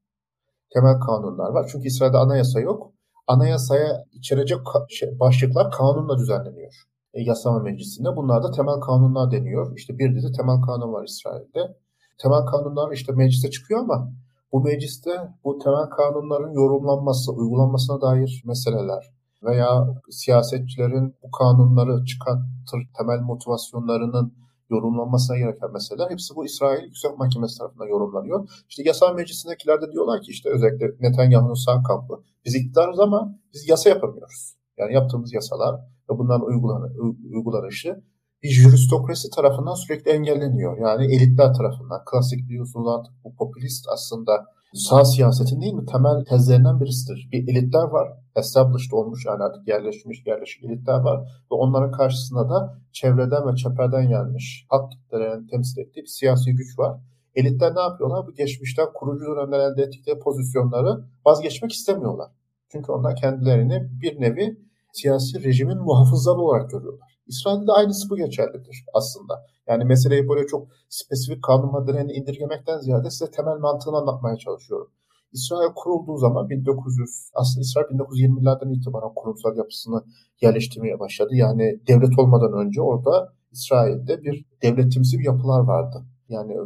Temel kanunlar var. Çünkü İsrail'de anayasa yok. Anayasaya içerecek şey, başlıklar kanunla düzenleniyor. E, yasama meclisinde. Bunlar da temel kanunlar deniyor. İşte bir dizi temel kanun var İsrail'de. Temel kanunlar işte mecliste çıkıyor ama bu mecliste bu temel kanunların yorumlanması, uygulanmasına dair meseleler, veya siyasetçilerin bu kanunları çıkartır temel motivasyonlarının yorumlanmasına gereken meseleler hepsi bu İsrail Yüksek Mahkemesi tarafından yorumlanıyor. İşte yasal meclisindekiler de diyorlar ki işte özellikle Netanyahu'nun sağ kampı biz iktidarız ama biz yasa yapamıyoruz. Yani yaptığımız yasalar ve bunların uygulanışı bir jüristokrasi tarafından sürekli engelleniyor. Yani elitler tarafından. Klasik biliyorsunuz artık bu popülist aslında sağ siyasetin değil mi temel tezlerinden birisidir. Bir elitler var, established olmuş yani artık yerleşmiş, yerleşik elitler var ve onların karşısında da çevreden ve çeperden gelmiş halk kitlelerini temsil ettiği bir siyasi güç var. Elitler ne yapıyorlar? Bu geçmişten kurucu dönemler elde ettikleri pozisyonları vazgeçmek istemiyorlar. Çünkü onlar kendilerini bir nevi siyasi rejimin muhafızları olarak görüyorlar. İsrail'de aynısı bu geçerlidir aslında. Yani meseleyi böyle çok spesifik kanun maddelerini indirgemekten ziyade size temel mantığını anlatmaya çalışıyorum. İsrail kurulduğu zaman 1900 aslında İsrail 1920'lerden itibaren kurumsal yapısını yerleştirmeye başladı. Yani devlet olmadan önce orada İsrail'de bir devletimsi bir yapılar vardı. Yani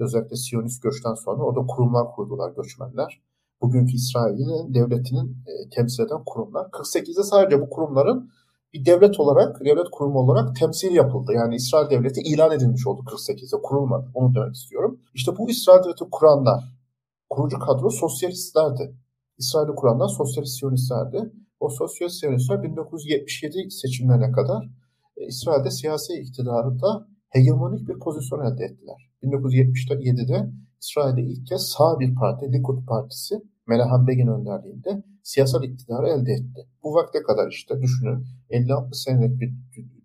özellikle Siyonist göçten sonra orada kurumlar kurdular göçmenler. Bugünkü İsrail'in devletinin e, temsil eden kurumlar. 48'de sadece bu kurumların bir devlet olarak, devlet kurumu olarak temsil yapıldı. Yani İsrail devleti ilan edilmiş oldu 48'de, kurulmadı. Onu demek istiyorum. İşte bu İsrail devleti kuranlar, kurucu kadro sosyalistlerdi. İsrail'i kuranlar sosyalist siyonistlerdi. O sosyalist siyonistler 1977 seçimlerine kadar e, İsrail'de siyasi iktidarında hegemonik bir pozisyon elde ettiler. 1977'de İsrail'de ilk kez sağ bir parti, Likud Partisi, Menahem Begin önderliğinde siyasal iktidarı elde etti. Bu vakte kadar işte düşünün 50-60 senelik bir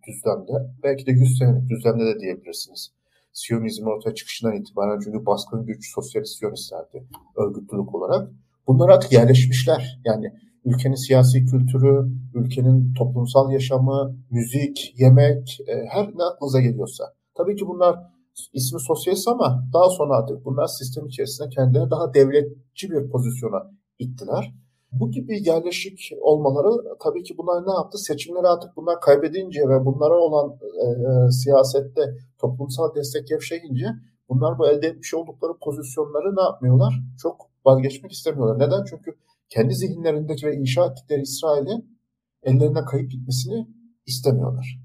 düzlemde belki de 100 senelik düzlemde de diyebilirsiniz. Siyonizmin ortaya çıkışından itibaren çünkü baskın güç sosyalist siyonistlerdi örgütlülük olarak. Bunlar artık yerleşmişler. Yani ülkenin siyasi kültürü, ülkenin toplumsal yaşamı, müzik, yemek, e, her ne aklınıza geliyorsa. Tabii ki bunlar ismi sosyalist ama daha sonra artık bunlar sistem içerisinde kendilerine daha devletçi bir pozisyona ittiler. Bu gibi yerleşik olmaları tabii ki bunlar ne yaptı? Seçimleri artık bunlar kaybedince ve bunlara olan e, e, siyasette toplumsal destek gevşeyince bunlar bu elde etmiş oldukları pozisyonları ne yapmıyorlar? Çok vazgeçmek istemiyorlar. Neden? Çünkü kendi zihinlerindeki ve inşa ettikleri İsrail'in ellerine kayıp gitmesini istemiyorlar.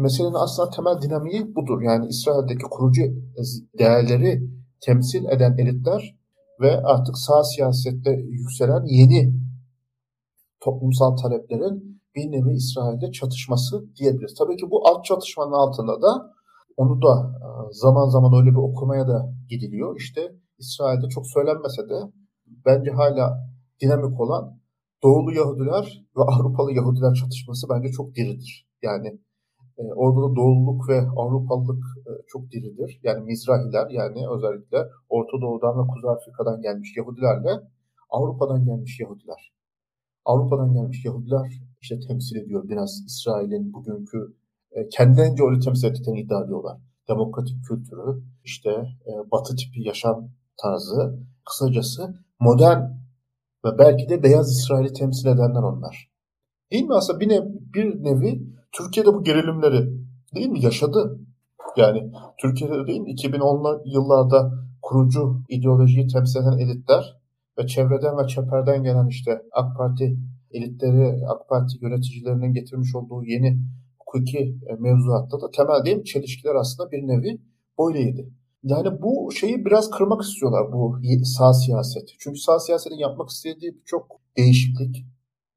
Meselenin aslında temel dinamiği budur. Yani İsrail'deki kurucu değerleri temsil eden elitler ve artık sağ siyasette yükselen yeni toplumsal taleplerin bir nevi İsrail'de çatışması diyebiliriz. Tabii ki bu alt çatışmanın altında da onu da e, zaman zaman öyle bir okumaya da gidiliyor. İşte İsrail'de çok söylenmese de bence hala dinamik olan Doğulu Yahudiler ve Avrupalı Yahudiler çatışması bence çok diridir. Yani e, orada da Doğululuk ve Avrupalılık e, çok diridir. Yani Mizrahiler yani özellikle Orta Doğu'dan ve Kuzey Afrika'dan gelmiş Yahudilerle Avrupa'dan gelmiş Yahudiler. Avrupa'dan gelmiş Yahudiler işte temsil ediyor biraz İsrail'in bugünkü e, kendilerince öyle temsil ettiklerini iddia ediyorlar. Demokratik kültürü, işte e, batı tipi yaşam tarzı, kısacası modern ve belki de beyaz İsrail'i temsil edenler onlar. Değil mi aslında bir, nev, bir nevi Türkiye'de bu gerilimleri değil mi yaşadı? Yani Türkiye'de değil mi 2010'lı yıllarda kurucu ideolojiyi temsil eden elitler ve çevreden ve çeperden gelen işte AK Parti elitleri, AK Parti yöneticilerinin getirmiş olduğu yeni hukuki e, mevzuatta da temel değil mi? Çelişkiler aslında bir nevi böyleydi. Yani bu şeyi biraz kırmak istiyorlar bu sağ siyaseti. Çünkü sağ siyasetin yapmak istediği birçok değişiklik,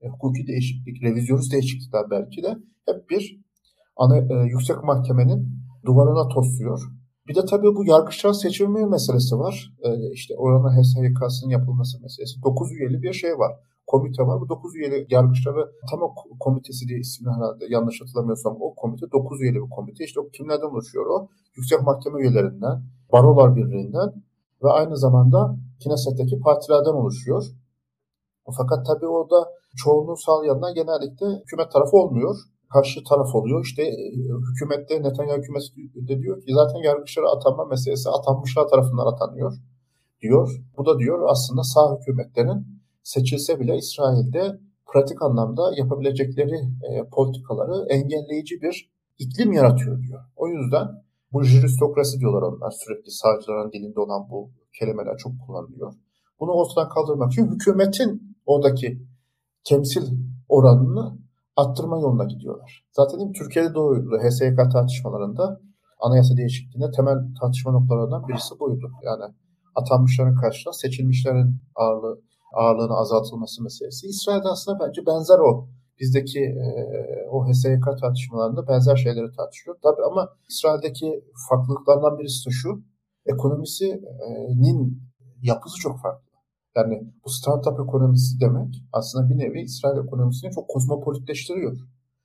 hukuki değişiklik, revizyonist değişiklikler belki de hep bir ana, e, yüksek mahkemenin duvarına tosluyor. Bir de tabii bu yargıçlar seçilme meselesi var. E, işte orana HSYK'sının yapılması meselesi. 9 üyeli bir şey var komite var. Bu 9 üyeli yargıçları Atama Komitesi diye ismi herhalde yanlış hatırlamıyorsam o komite 9 üyeli bir komite. İşte o kimlerden oluşuyor o? Yüksek Mahkeme üyelerinden, Barolar Birliği'nden ve aynı zamanda Kineset'teki partilerden oluşuyor. Fakat tabii orada çoğunluğu sağlayanlar genellikle hükümet tarafı olmuyor. Karşı taraf oluyor. İşte e, hükümette Netanyahu hükümeti de diyor ki zaten yargıçlara atanma meselesi atanmışlar tarafından atanıyor diyor. Bu da diyor aslında sağ hükümetlerin seçilse bile İsrail'de pratik anlamda yapabilecekleri e, politikaları engelleyici bir iklim yaratıyor diyor. O yüzden bu juristokrasi diyorlar onlar sürekli sağcıların dilinde olan bu kelimeler çok kullanılıyor. Bunu ortadan kaldırmak için hükümetin oradaki temsil oranını arttırma yoluna gidiyorlar. Zaten değil mi? Türkiye'de de oydu. HSYK tartışmalarında anayasa değişikliğinde temel tartışma noktalarından birisi buydu. Yani atanmışların karşısında seçilmişlerin ağırlığı ağırlığının azaltılması meselesi. İsrail'de aslında bence benzer o bizdeki e, o HSYK tartışmalarında benzer şeyleri tartışıyor. Tabii ama İsrail'deki farklılıklardan birisi de şu, ekonomisinin yapısı çok farklı. Yani bu startup ekonomisi demek aslında bir nevi İsrail ekonomisini çok kozmopolitleştiriyor.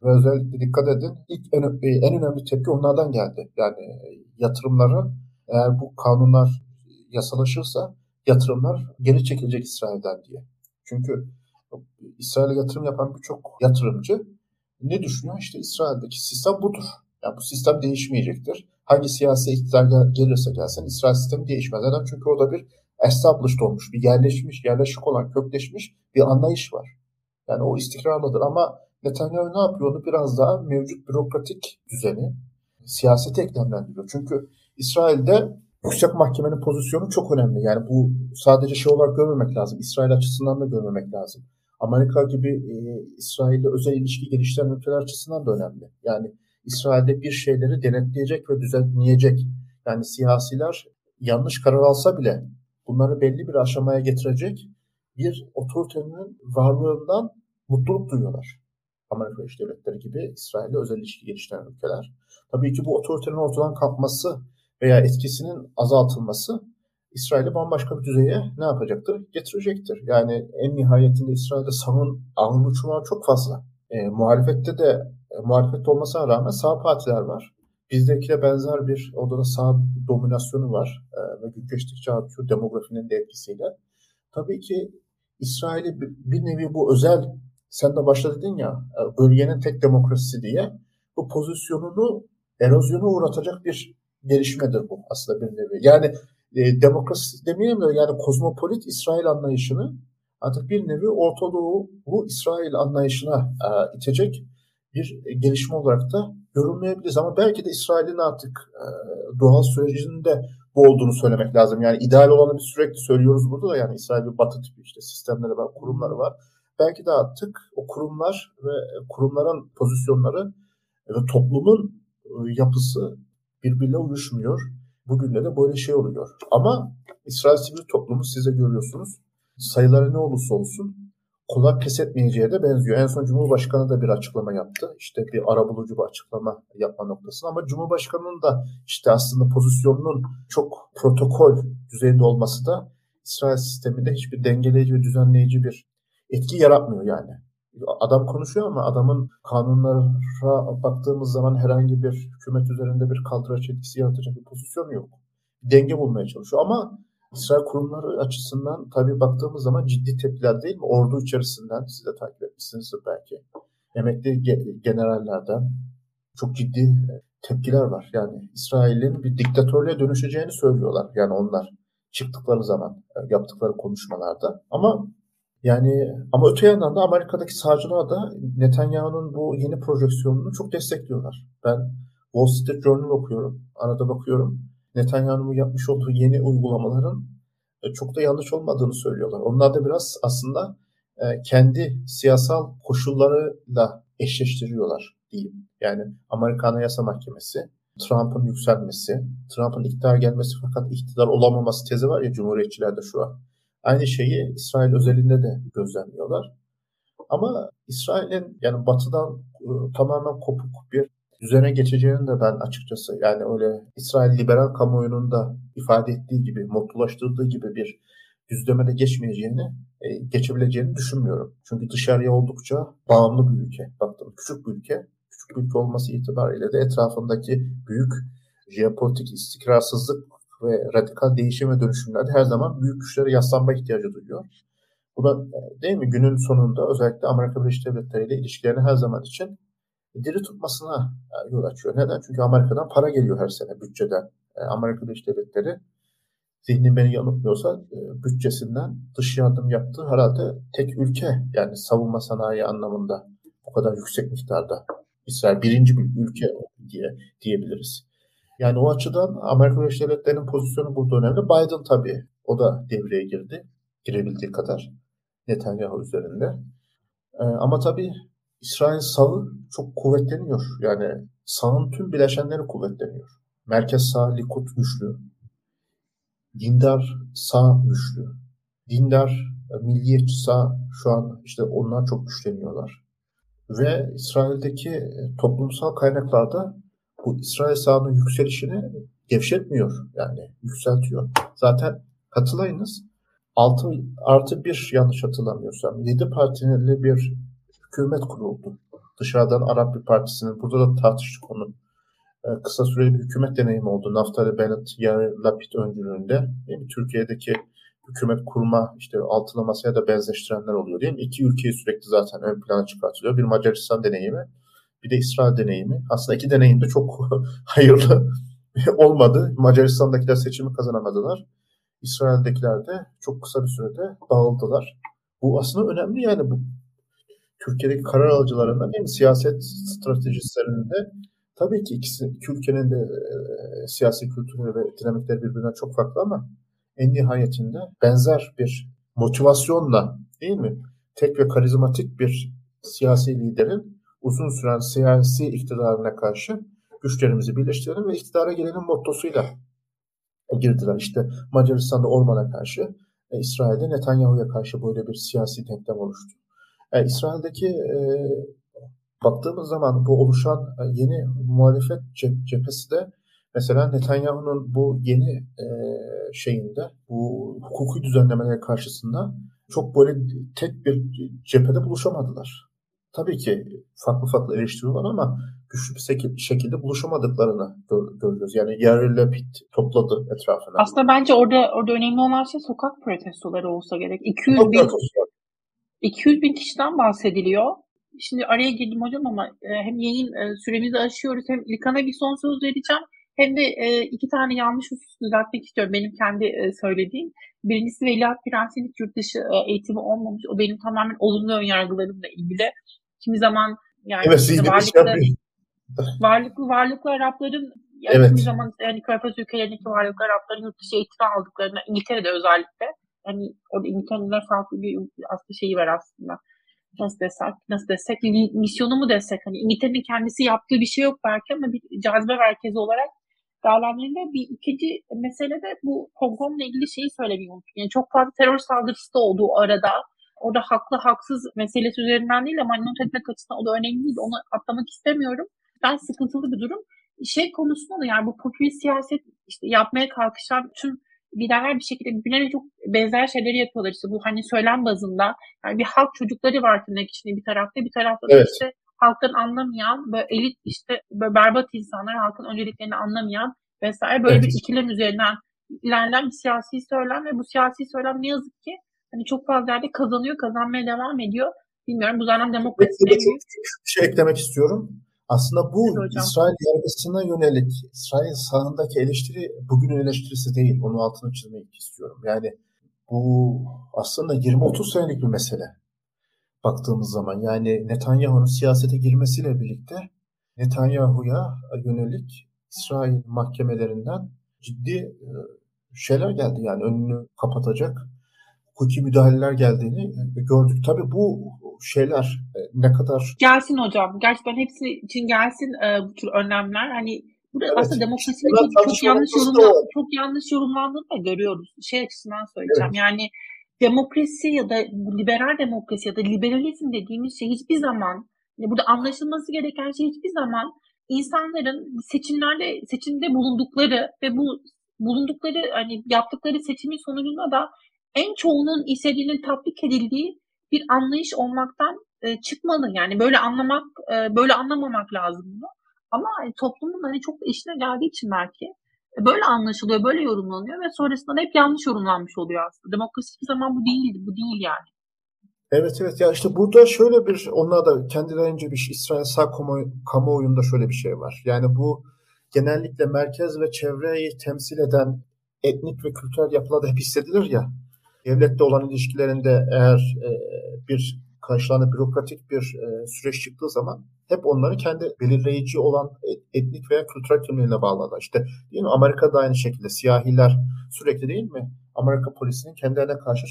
Ve özellikle dikkat edin ilk en, en önemli tepki onlardan geldi. Yani yatırımları eğer bu kanunlar yasalaşırsa yatırımlar geri çekilecek İsrail'den diye. Çünkü İsrail'e yatırım yapan birçok yatırımcı ne düşünüyor? İşte İsrail'deki sistem budur. Yani bu sistem değişmeyecektir. Hangi siyasi iktidar gelirse gelsin İsrail sistemi değişmez. Neden? Çünkü orada bir established olmuş, bir yerleşmiş, yerleşik olan, kökleşmiş bir anlayış var. Yani o istikrarlıdır ama Netanyahu ne yapıyor? Onu biraz daha mevcut bürokratik düzeni siyasete eklemlendiriyor. Çünkü İsrail'de Yüksek Mahkemenin pozisyonu çok önemli. Yani bu sadece şey olarak görmemek lazım. İsrail açısından da görmemek lazım. Amerika gibi e, İsrail'le özel ilişki geliştiren ülkeler açısından da önemli. Yani İsrail'de bir şeyleri denetleyecek ve düzenleyecek. Yani siyasiler yanlış karar alsa bile bunları belli bir aşamaya getirecek bir otoritenin varlığından mutluluk duyuyorlar. Amerika Birleşik Devletleri gibi İsrail'le özel ilişki geliştiren ülkeler. Tabii ki bu otoritenin ortadan kalkması veya etkisinin azaltılması İsrail'i bambaşka bir düzeye ne yapacaktır? Getirecektir. Yani en nihayetinde İsrail'de sağın çuvağı çok fazla. E, muhalefette de e, muhalefette olmasına rağmen sağ partiler var. Bizdekiyle benzer bir odada sağ dominasyonu var e, ve gün geçtikçe artıyor demografinin de etkisiyle. Tabii ki İsrail'i bir nevi bu özel, sen de başta dedin ya, e, bölgenin tek demokrasisi diye bu pozisyonunu erozyona uğratacak bir gelişmedir bu aslında bir nevi. Yani e, demokrasi demeyelim de yani kozmopolit İsrail anlayışını artık bir nevi Orta Doğulu İsrail anlayışına e, itecek bir gelişme olarak da görünmeyebiliriz. Ama belki de İsrail'in artık e, doğal sürecinde bu olduğunu söylemek lazım. Yani ideal olanı biz sürekli söylüyoruz burada da yani İsrail'in batı tipi işte sistemleri var, kurumları var. Belki de artık o kurumlar ve kurumların pozisyonları ve toplumun e, yapısı birbirine uyuşmuyor. Bugün de böyle şey oluyor. Ama İsrail sivil toplumu size görüyorsunuz. Sayıları ne olursa olsun kulak pes etmeyeceğe de benziyor. En son Cumhurbaşkanı da bir açıklama yaptı. İşte bir arabulucu bir açıklama yapma noktasında. Ama Cumhurbaşkanı'nın da işte aslında pozisyonunun çok protokol düzeyinde olması da İsrail sisteminde hiçbir dengeleyici ve düzenleyici bir etki yaratmıyor yani. Adam konuşuyor ama adamın kanunlara baktığımız zaman herhangi bir hükümet üzerinde bir kaldıraç etkisi yaratacak bir pozisyon yok. Denge bulmaya çalışıyor ama İsrail kurumları açısından tabii baktığımız zaman ciddi tepkiler değil mi? Ordu içerisinden siz de takip etmişsinizdir belki. Emekli generallerden çok ciddi e, tepkiler var. Yani İsrail'in bir diktatörlüğe dönüşeceğini söylüyorlar. Yani onlar çıktıkları zaman e, yaptıkları konuşmalarda. Ama yani ama öte yandan da Amerika'daki sağcılar da Netanyahu'nun bu yeni projeksiyonunu çok destekliyorlar. Ben Wall Street Journal okuyorum. Arada bakıyorum. Netanyahu'nun yapmış olduğu yeni uygulamaların e, çok da yanlış olmadığını söylüyorlar. Onlar da biraz aslında e, kendi siyasal koşullarıyla eşleştiriyorlar diyeyim. Yani Amerikan Anayasa Mahkemesi, Trump'ın yükselmesi, Trump'ın iktidar gelmesi fakat iktidar olamaması tezi var ya Cumhuriyetçilerde şu an. Aynı şeyi İsrail özelinde de gözlemliyorlar. Ama İsrail'in yani batıdan e, tamamen kopuk bir düzene geçeceğini de ben açıkçası yani öyle İsrail liberal kamuoyunun da ifade ettiği gibi, mutlulaştırdığı gibi bir düzlemede geçmeyeceğini, e, geçebileceğini düşünmüyorum. Çünkü dışarıya oldukça bağımlı bir ülke. Baktım küçük bir ülke. Küçük bir ülke olması itibariyle de etrafındaki büyük jeopolitik istikrarsızlık ve radikal değişim ve dönüşümlerde her zaman büyük güçlere yaslanma ihtiyacı duyuyor. Bu da e, değil mi günün sonunda özellikle Amerika Birleşik Devletleri ile ilişkilerini her zaman için diri tutmasına e, yol açıyor. Neden? Çünkü Amerika'dan para geliyor her sene bütçeden. E, Amerika Birleşik Devletleri zihnim beni yanıltmıyorsa bütçesinden dış yardım yaptığı herhalde tek ülke yani savunma sanayi anlamında bu kadar yüksek miktarda. İsrail birinci bir ülke diye diyebiliriz. Yani o açıdan Amerika Birleşik Devletleri'nin pozisyonu burada önemli. Biden tabii o da devreye girdi. Girebildiği kadar Netanyahu üzerinde. Ee, ama tabii İsrail sağı çok kuvvetleniyor. Yani sağın tüm bileşenleri kuvvetleniyor. Merkez sağ Likud güçlü. Dindar sağ güçlü. Dindar milliyetçi sağ şu an işte onlar çok güçleniyorlar. Ve İsrail'deki toplumsal kaynaklarda bu İsrail sağının yükselişini gevşetmiyor yani yükseltiyor. Zaten katılayınız 6 artı 1 yanlış hatırlamıyorsam 7 partili bir hükümet kuruldu. Dışarıdan Arap bir partisinin burada da tartıştık onu. Ee, kısa süreli bir hükümet deneyimi oldu. Naftali Bennett, Yair Lapid öncülüğünde. Değil? Türkiye'deki hükümet kurma işte altılı masaya da benzeştirenler oluyor değil mi? İki ülkeyi sürekli zaten ön plana çıkartılıyor. Bir Macaristan deneyimi, bir de İsrail deneyimi. Aslında iki deneyim de çok hayırlı olmadı. Macaristan'dakiler seçimi kazanamadılar. İsrail'dekiler de çok kısa bir sürede dağıldılar. Bu aslında önemli yani bu Türkiye'deki karar alıcılarında değil mi? Siyaset stratejistlerinde tabii ki ikisi, iki ülkenin de e, siyasi kültürü ve dinamikleri birbirinden çok farklı ama en nihayetinde benzer bir motivasyonla değil mi? Tek ve karizmatik bir siyasi liderin uzun süren siyasi iktidarına karşı güçlerimizi birleştirelim ve iktidara gelenin mottosuyla girdiler. İşte Macaristan'da Orban'a karşı, e, İsrail'de Netanyahu'ya karşı böyle bir siyasi denklem oluştu. E, İsrail'deki e, baktığımız zaman bu oluşan e, yeni muhalefet cephesi de mesela Netanyahu'nun bu yeni e, şeyinde bu hukuki düzenlemeler karşısında çok böyle tek bir cephede buluşamadılar tabii ki farklı farklı eleştiriyorlar ama güçlü bir şekilde buluşamadıklarını görüyoruz. Yani Yair Lapid topladı etrafına. Aslında bence orada orada önemli olan şey sokak protestoları olsa gerek. 200 bin, 200 bin kişiden bahsediliyor. Şimdi araya girdim hocam ama e, hem yayın e, süremizi aşıyoruz hem İlkan'a bir son söz vereceğim. Hem de e, iki tane yanlış husus düzeltmek istiyorum benim kendi söylediğim. Birincisi Veliaht Prensi'nin yurt dışı eğitimi olmamış. O benim tamamen olumlu önyargılarımla ilgili. Kimi zaman yani evet, işte varlıklı, varlıklı, varlıklı Arapların yani evet. kimi zaman yani Körfez ülkelerindeki varlıklı Arapların yurt dışı eğitimi aldıklarına İngiltere'de özellikle hani orada İngiltere'de farklı bir aslında şeyi var aslında nasıl desek, nasıl desek, misyonu mu desek, hani İngiltere'nin kendisi yaptığı bir şey yok belki ama bir cazibe merkezi olarak değerlendirilme. Bir ikinci mesele de bu Hong ilgili şeyi söylemeyi unuttum. Yani çok fazla terör saldırısı da oldu arada. Orada haklı haksız meselesi üzerinden değil ama not etmek açısından o da önemli değil. Onu atlamak istemiyorum. Ben sıkıntılı bir durum. Şey konusunda da yani bu popülist siyaset işte yapmaya kalkışan tüm liderler bir şekilde birbirlerine çok benzer şeyleri yapıyorlar. İşte bu hani söylem bazında yani bir halk çocukları var tırnak içinde bir tarafta bir tarafta da Evet. işte halktan anlamayan böyle elit işte böyle berbat insanlar halkın önceliklerini anlamayan vesaire böyle Evet. bir ikilem üzerinden ilerleyen bir siyasi söylem ve bu siyasi söylem ne yazık ki hani çok fazla yerde kazanıyor, kazanmaya devam ediyor. Bilmiyorum bu zaten küçük bir şey eklemek istiyorum. Aslında bu Evet hocam. İsrail yargısına yönelik İsrail sağındaki eleştiri bugünün eleştirisi değil. Onun altını çizmek istiyorum. Yani bu aslında 20-30 senelik bir mesele baktığımız zaman. Yani Netanyahu'nun siyasete girmesiyle birlikte Netanyahu'ya yönelik İsrail mahkemelerinden ciddi e, şeyler geldi. Yani önünü kapatacak hukuki müdahaleler geldiğini e, gördük. Tabii bu şeyler e, ne kadar Gelsin hocam. Gerçekten hepsi için gelsin e, bu tür önlemler. Hani burada Evet. aslında demokrasinin Burada çok, çok yanlış noktası da yorumla, o. çok yanlış yorumlandığını da görüyoruz. Şey açısından söyleyeceğim. Yani demokrasi ya da liberal demokrasi ya da liberalizm dediğimiz şey hiçbir zaman yani burada anlaşılması gereken şey hiçbir zaman insanların seçimlerde seçimde bulundukları ve bu bulundukları hani yaptıkları seçimin sonucunda da en çoğunun istediğinin tatbik edildiği bir anlayış olmaktan e, çıkmalı. Yani böyle anlamak, e, böyle anlamamak lazım bunu. Ama hani toplumun hani çok işine geldiği için belki e, böyle anlaşılıyor, böyle yorumlanıyor ve sonrasında da hep yanlış yorumlanmış oluyor aslında. Demokrasi hiçbir zaman bu değildi, bu değil yani. Evet evet ya işte burada şöyle bir onlar da kendilerince bir şey, İsrail sağ kamuoyu, kamuoyunda şöyle bir şey var. Yani bu genellikle merkez ve çevreyi temsil eden etnik ve kültürel yapılarda hep hissedilir ya. Devletle olan ilişkilerinde eğer e, bir karşılarına bürokratik bir e, süreç çıktığı zaman hep onları kendi belirleyici olan etnik veya kültürel kimliğine bağlarlar. İşte değil mi? Amerika'da aynı şekilde siyahiler sürekli değil mi? Amerika polisinin kendilerine karşı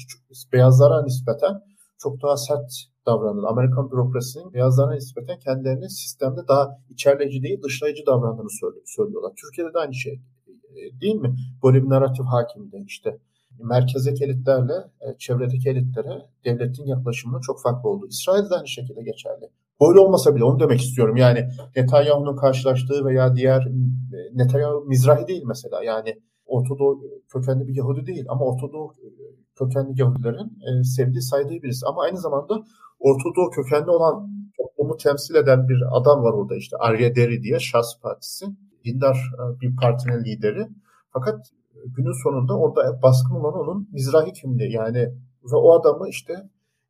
beyazlara nispeten çok daha sert davranır. Amerikan bürokrasinin beyazlara nispeten kendilerini sistemde daha içerleyici değil dışlayıcı davrandığını söylüyorlar. Türkiye'de de aynı şey e, değil mi? Böyle bir narratif hakimdi. İşte merkezdeki elitlerle e, çevredeki elitlere devletin yaklaşımının çok farklı olduğu. İsrail'de de aynı şekilde geçerli. Böyle olmasa bile onu demek istiyorum. Yani Netanyahu'nun karşılaştığı veya diğer e, Netanyahu Mizrahi değil mesela. Yani Ortadoğu kökenli bir Yahudi değil ama Ortadoğu e, kökenli Yahudilerin e, sevdiği, saydığı birisi. Ama aynı zamanda Ortadoğu kökenli olan toplumu temsil eden bir adam var orada işte. Arya Deri diye Şahs Partisi. Dindar e, bir partinin lideri. Fakat günün sonunda orada baskın olan onun Mizrahi kimliği. Yani ve o adamı işte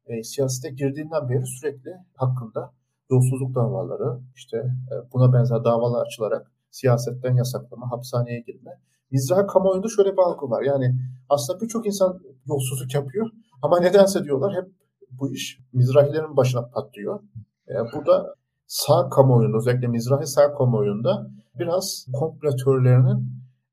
e, siyasete girdiğinden beri sürekli hakkında yolsuzluk davaları, işte e, buna benzer davalar açılarak siyasetten yasaklama, hapishaneye girme. Mizrahi kamuoyunda şöyle bir algı var. Yani aslında birçok insan yolsuzluk yapıyor ama nedense diyorlar hep bu iş Mizrahilerin başına patlıyor. E, burada sağ kamuoyunda özellikle Mizrahi sağ kamuoyunda biraz komplo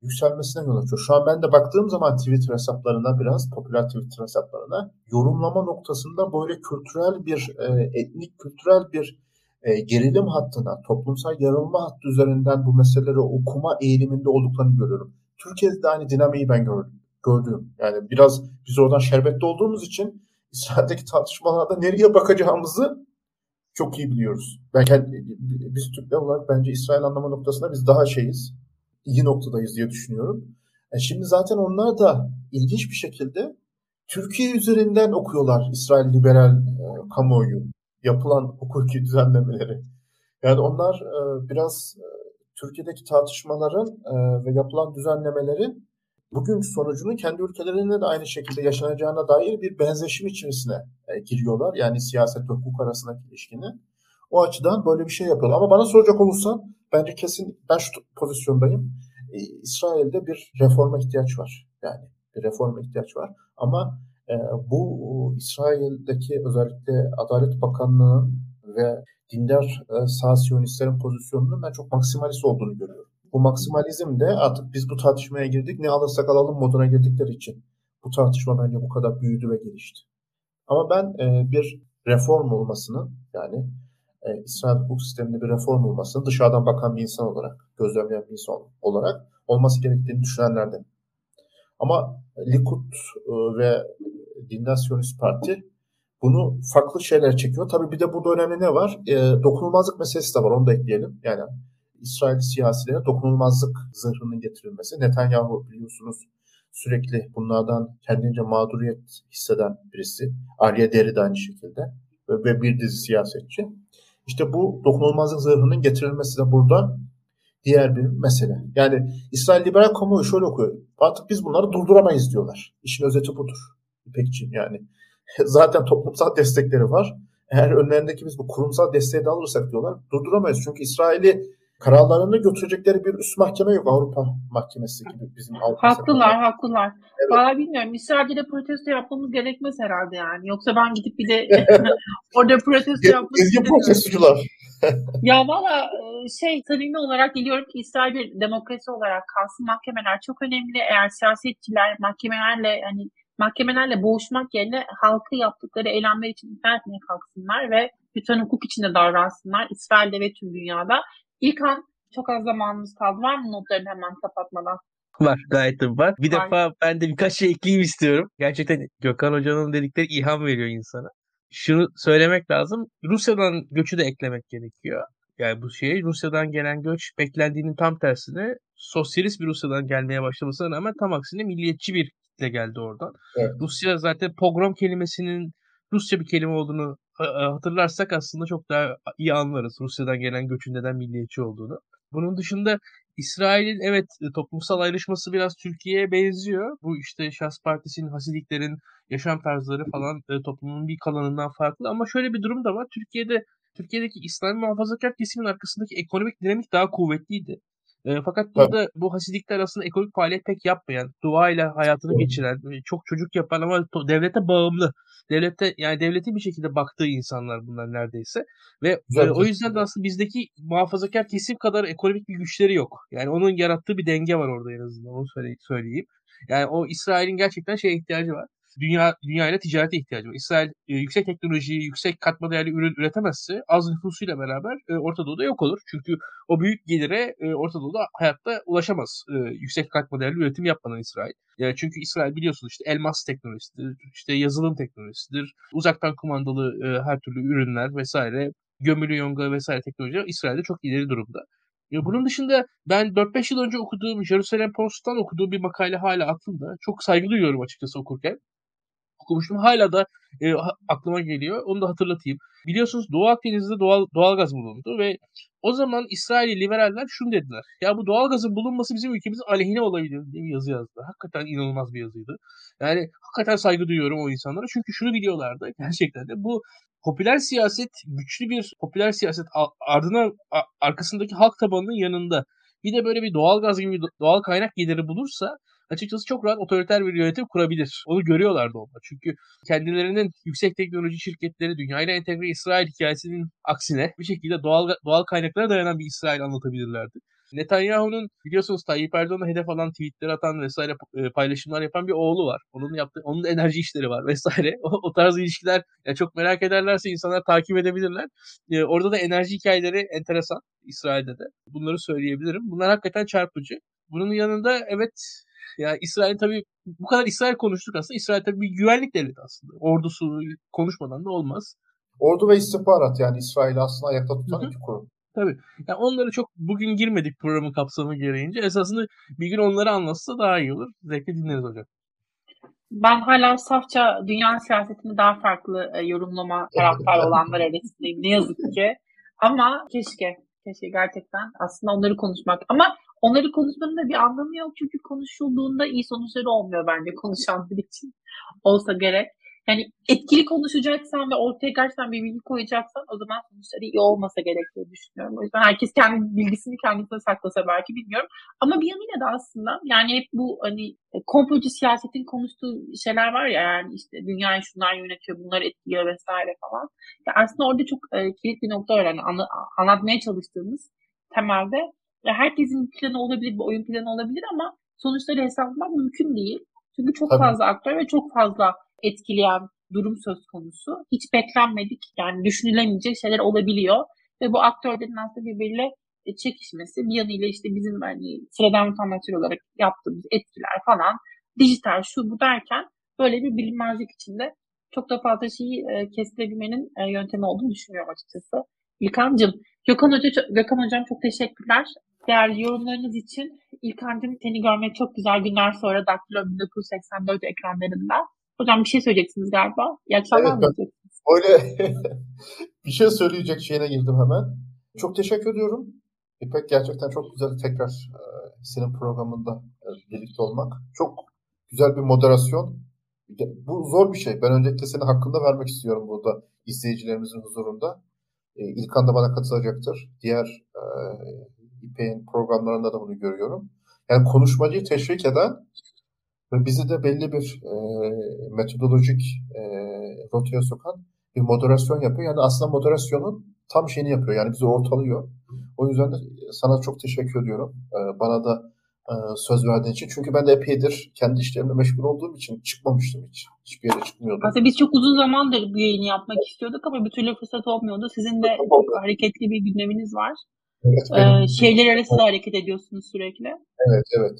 yükselmesine yol açıyor. Şu an ben de baktığım zaman Twitter hesaplarına biraz popüler Twitter hesaplarına yorumlama noktasında böyle kültürel bir e, etnik kültürel bir e, gerilim hattına, toplumsal yarılma hattı üzerinden bu meseleleri okuma eğiliminde olduklarını görüyorum. Türkiye'de de aynı dinamiği ben gördüm. gördüm. Yani biraz biz oradan şerbetli olduğumuz için İsrail'deki tartışmalarda nereye bakacağımızı çok iyi biliyoruz. Ben kendi, biz Türkler olarak bence İsrail anlama noktasında biz daha şeyiz. İyi noktadayız diye düşünüyorum. E şimdi zaten onlar da ilginç bir şekilde Türkiye üzerinden okuyorlar İsrail liberal e, kamuoyu yapılan hukuki düzenlemeleri. Yani onlar e, biraz e, Türkiye'deki tartışmaların e, ve yapılan düzenlemelerin bugünkü sonucunun kendi ülkelerinde de aynı şekilde yaşanacağına dair bir benzeşim içerisine e, giriyorlar. Yani siyaset ve hukuk arasındaki ilişkini. O açıdan böyle bir şey yapıyorlar. Ama bana soracak olursan bence kesin ben şu pozisyondayım. E, İsrail'de bir reforma ihtiyaç var. Yani bir reforma ihtiyaç var. Ama e, bu İsrail'deki özellikle Adalet Bakanlığı'nın ve dindar e, sağ siyonistlerin pozisyonunun ben çok maksimalist olduğunu görüyorum. Bu maksimalizm de artık biz bu tartışmaya girdik ne alırsak alalım moduna girdikleri için bu tartışma bence bu kadar büyüdü ve gelişti. Ama ben e, bir reform olmasının yani e, İsrail hukuk sisteminde bir reform olmasının dışarıdan bakan bir insan olarak, gözlemleyen bir insan olarak olması gerektiğini düşünenlerden. Ama Likud e, ve Dindar Siyonist Parti bunu farklı şeyler çekiyor. Tabii bir de burada önemli ne var? E, dokunulmazlık meselesi de var. Onu da ekleyelim. Yani İsrail siyasilere dokunulmazlık zırhının getirilmesi. Netanyahu biliyorsunuz sürekli bunlardan kendince mağduriyet hisseden birisi. Arya Deri de aynı şekilde ve bir dizi siyasetçi. İşte bu dokunulmazlık zırhının getirilmesi de burada diğer bir mesele. Yani İsrail liberal kamuoyu şöyle okuyor. Artık biz bunları durduramayız diyorlar. İşin özeti budur. İpekçiğim yani. Zaten toplumsal destekleri var. Eğer önlerindeki biz bu kurumsal desteği de alırsak diyorlar durduramayız. Çünkü İsrail'i kararlarını götürecekleri bir üst mahkeme yok Avrupa Mahkemesi gibi bizim Avrupa Haklılar, Sefer. haklılar. Evet. Valla bilmiyorum. İsrail'de protesto yapmamız gerekmez herhalde yani. Yoksa ben gidip bir de orada protesto yapmak Ezgi protestocular. ya valla e, şey samimi olarak diliyorum ki İsrail bir demokrasi olarak kalsın. Mahkemeler çok önemli. Eğer siyasetçiler mahkemelerle hani mahkemelerle boğuşmak yerine halkı yaptıkları eylemler için ifade etmeye kalksınlar ve lütfen hukuk içinde davransınlar İsrail'de ve tüm dünyada. İlkan çok az zamanımız kaldı. Var mı notlarını hemen kapatmadan? Var gayet de var. Bir var. defa ben de birkaç şey ekleyeyim istiyorum. Gerçekten Gökhan Hoca'nın dedikleri ilham veriyor insana. Şunu söylemek lazım. Rusya'dan göçü de eklemek gerekiyor. Yani bu şey Rusya'dan gelen göç beklendiğinin tam tersine sosyalist bir Rusya'dan gelmeye başlamasına rağmen tam aksine milliyetçi bir kitle geldi oradan. Evet. Rusya zaten pogrom kelimesinin Rusça bir kelime olduğunu hatırlarsak aslında çok daha iyi anlarız Rusya'dan gelen göçün neden milliyetçi olduğunu. Bunun dışında İsrail'in evet e, toplumsal ayrışması biraz Türkiye'ye benziyor. Bu işte Şahs Partisi'nin, Hasidiklerin yaşam tarzları falan e, toplumun bir kalanından farklı. Ama şöyle bir durum da var. Türkiye'de Türkiye'deki İslam muhafazakar kesimin arkasındaki ekonomik dinamik daha kuvvetliydi. E, fakat burada evet. bu hasidikler aslında ekonomik faaliyet pek yapmayan, dua ile hayatını geçiren, çok çocuk yapan ama devlete bağımlı, devlete yani devletin bir şekilde baktığı insanlar bunlar neredeyse. Ve e, o yüzden de aslında bizdeki muhafazakar kesim kadar ekonomik bir güçleri yok. Yani onun yarattığı bir denge var orada en azından onu söyleyeyim. Yani o İsrail'in gerçekten şeye ihtiyacı var dünya dünya ile ticarete ihtiyacı var. İsrail e, yüksek teknolojiyi, yüksek katma değerli ürün üretemezse az nüfusuyla beraber e, Orta Doğu'da yok olur. Çünkü o büyük gelire e, Orta Doğu'da hayatta ulaşamaz e, yüksek katma değerli üretim yapmadan İsrail. Yani çünkü İsrail biliyorsunuz işte elmas teknolojisidir, işte yazılım teknolojisidir, uzaktan kumandalı e, her türlü ürünler vesaire, gömülü yonga vesaire teknolojiler İsrail'de çok ileri durumda. Ya bunun dışında ben 4-5 yıl önce okuduğum Jerusalem Post'tan okuduğum bir makale hala aklımda. Çok saygı duyuyorum açıkçası okurken okumuştum. Hala da e, aklıma geliyor. Onu da hatırlatayım. Biliyorsunuz Doğu Akdeniz'de doğal doğalgaz bulundu ve o zaman İsrail liberaller şunu dediler. Ya bu doğalgazın bulunması bizim ülkemizin aleyhine olabilir diye bir yazı yazdı. Hakikaten inanılmaz bir yazıydı. Yani hakikaten saygı duyuyorum o insanlara. Çünkü şunu biliyorlardı gerçekten de bu popüler siyaset güçlü bir popüler siyaset ardına arkasındaki halk tabanının yanında bir de böyle bir doğalgaz gibi doğal kaynak geliri bulursa açıkçası çok rahat otoriter bir yönetim kurabilir. Onu görüyorlardı onlar. Çünkü kendilerinin yüksek teknoloji şirketleri dünyayla entegre İsrail hikayesinin aksine bir şekilde doğal doğal kaynaklara dayanan bir İsrail anlatabilirlerdi. Netanyahu'nun biliyorsunuz Tayyip Erdoğan'a hedef alan tweetler atan vesaire e, paylaşımlar yapan bir oğlu var. Onun yaptığı, onun enerji işleri var vesaire. O, o tarz ilişkiler ya çok merak ederlerse insanlar takip edebilirler. E, orada da enerji hikayeleri enteresan İsrail'de de. Bunları söyleyebilirim. Bunlar hakikaten çarpıcı. Bunun yanında evet ya İsrail tabii bu kadar İsrail konuştuk aslında. İsrail tabii bir güvenlik devleti aslında. Ordusu konuşmadan da olmaz. Ordu ve istihbarat yani İsrail aslında ayakta tutan iki kurum. Tabii. Yani onları çok bugün girmedik programın kapsamı gereğince. Esasında bir gün onları anlatsa daha iyi olur. Zevkle dinleriz hocam. Ben hala safça dünya siyasetini daha farklı e, yorumlama taraftar olanlar arasındayım. Ne yazık ki. Ama keşke, keşke gerçekten aslında onları konuşmak. Ama onları konuşmanın da bir anlamı yok. Çünkü konuşulduğunda iyi sonuçları olmuyor bence konuşanlar için. Olsa gerek. Yani etkili konuşacaksan ve ortaya gerçekten bir bilgi koyacaksan o zaman sonuçları iyi olmasa gerektiğini düşünüyorum. O yüzden herkes kendi bilgisini kendisine saklasa belki bilmiyorum. Ama bir yanıyla da aslında yani hep bu hani e, komplocu siyasetin konuştuğu şeyler var ya yani işte dünyayı şunlar yönetiyor, bunlar etkiliyor vesaire falan. Ya aslında orada çok e, kilit bir nokta var. Yani anla, anlatmaya çalıştığımız temelde herkesin bir planı olabilir, bir oyun planı olabilir ama sonuçları hesaplamak mümkün değil. Çünkü çok Tabii. fazla aktör ve çok fazla etkileyen durum söz konusu. Hiç beklenmedik yani düşünülemeyecek şeyler olabiliyor. Ve bu aktörlerin aslında birbiriyle e, çekişmesi bir yanıyla işte bizim hani sıradan vatandaşlar olarak yaptığımız etkiler falan dijital şu bu derken böyle bir bilinmezlik içinde çok da fazla şeyi e, kestirebilmenin e, yöntemi olduğunu düşünüyorum açıkçası. İlkan'cığım, Gökhan, Hoca, Gökhan Hocam çok teşekkürler değerli yorumlarınız için. İlkan'cığım seni görmek çok güzel günler sonra Daktilo 1984 ekranlarında. Hocam bir şey söyleyeceksiniz galiba. İyi akşamlar evet, Öyle bir şey söyleyecek şeyine girdim hemen. Çok teşekkür ediyorum. İpek gerçekten çok güzel tekrar e, senin programında e, birlikte olmak. Çok güzel bir moderasyon. Bu zor bir şey. Ben öncelikle senin hakkında vermek istiyorum burada izleyicilerimizin huzurunda. E, İlkan da bana katılacaktır. Diğer İpek'in programlarında da bunu görüyorum. Yani konuşmacıyı teşvik eden ve bizi de belli bir e, metodolojik e, rotaya sokan bir moderasyon yapıyor. Yani aslında moderasyonun tam şeyini yapıyor. Yani bizi ortalıyor. O yüzden de sana çok teşekkür ediyorum. E, bana da e, söz verdiğin için. Çünkü ben de epeydir kendi işlerimle meşgul olduğum için çıkmamıştım hiç. Hiçbir yere çıkmıyordum. Aslında biz çok uzun zamandır bu yayını yapmak istiyorduk ama bir türlü fırsat olmuyordu. Sizin de çok hareketli bir gündeminiz var. Evet, ee, şehirler arası da hareket ediyorsunuz sürekli. Evet, evet.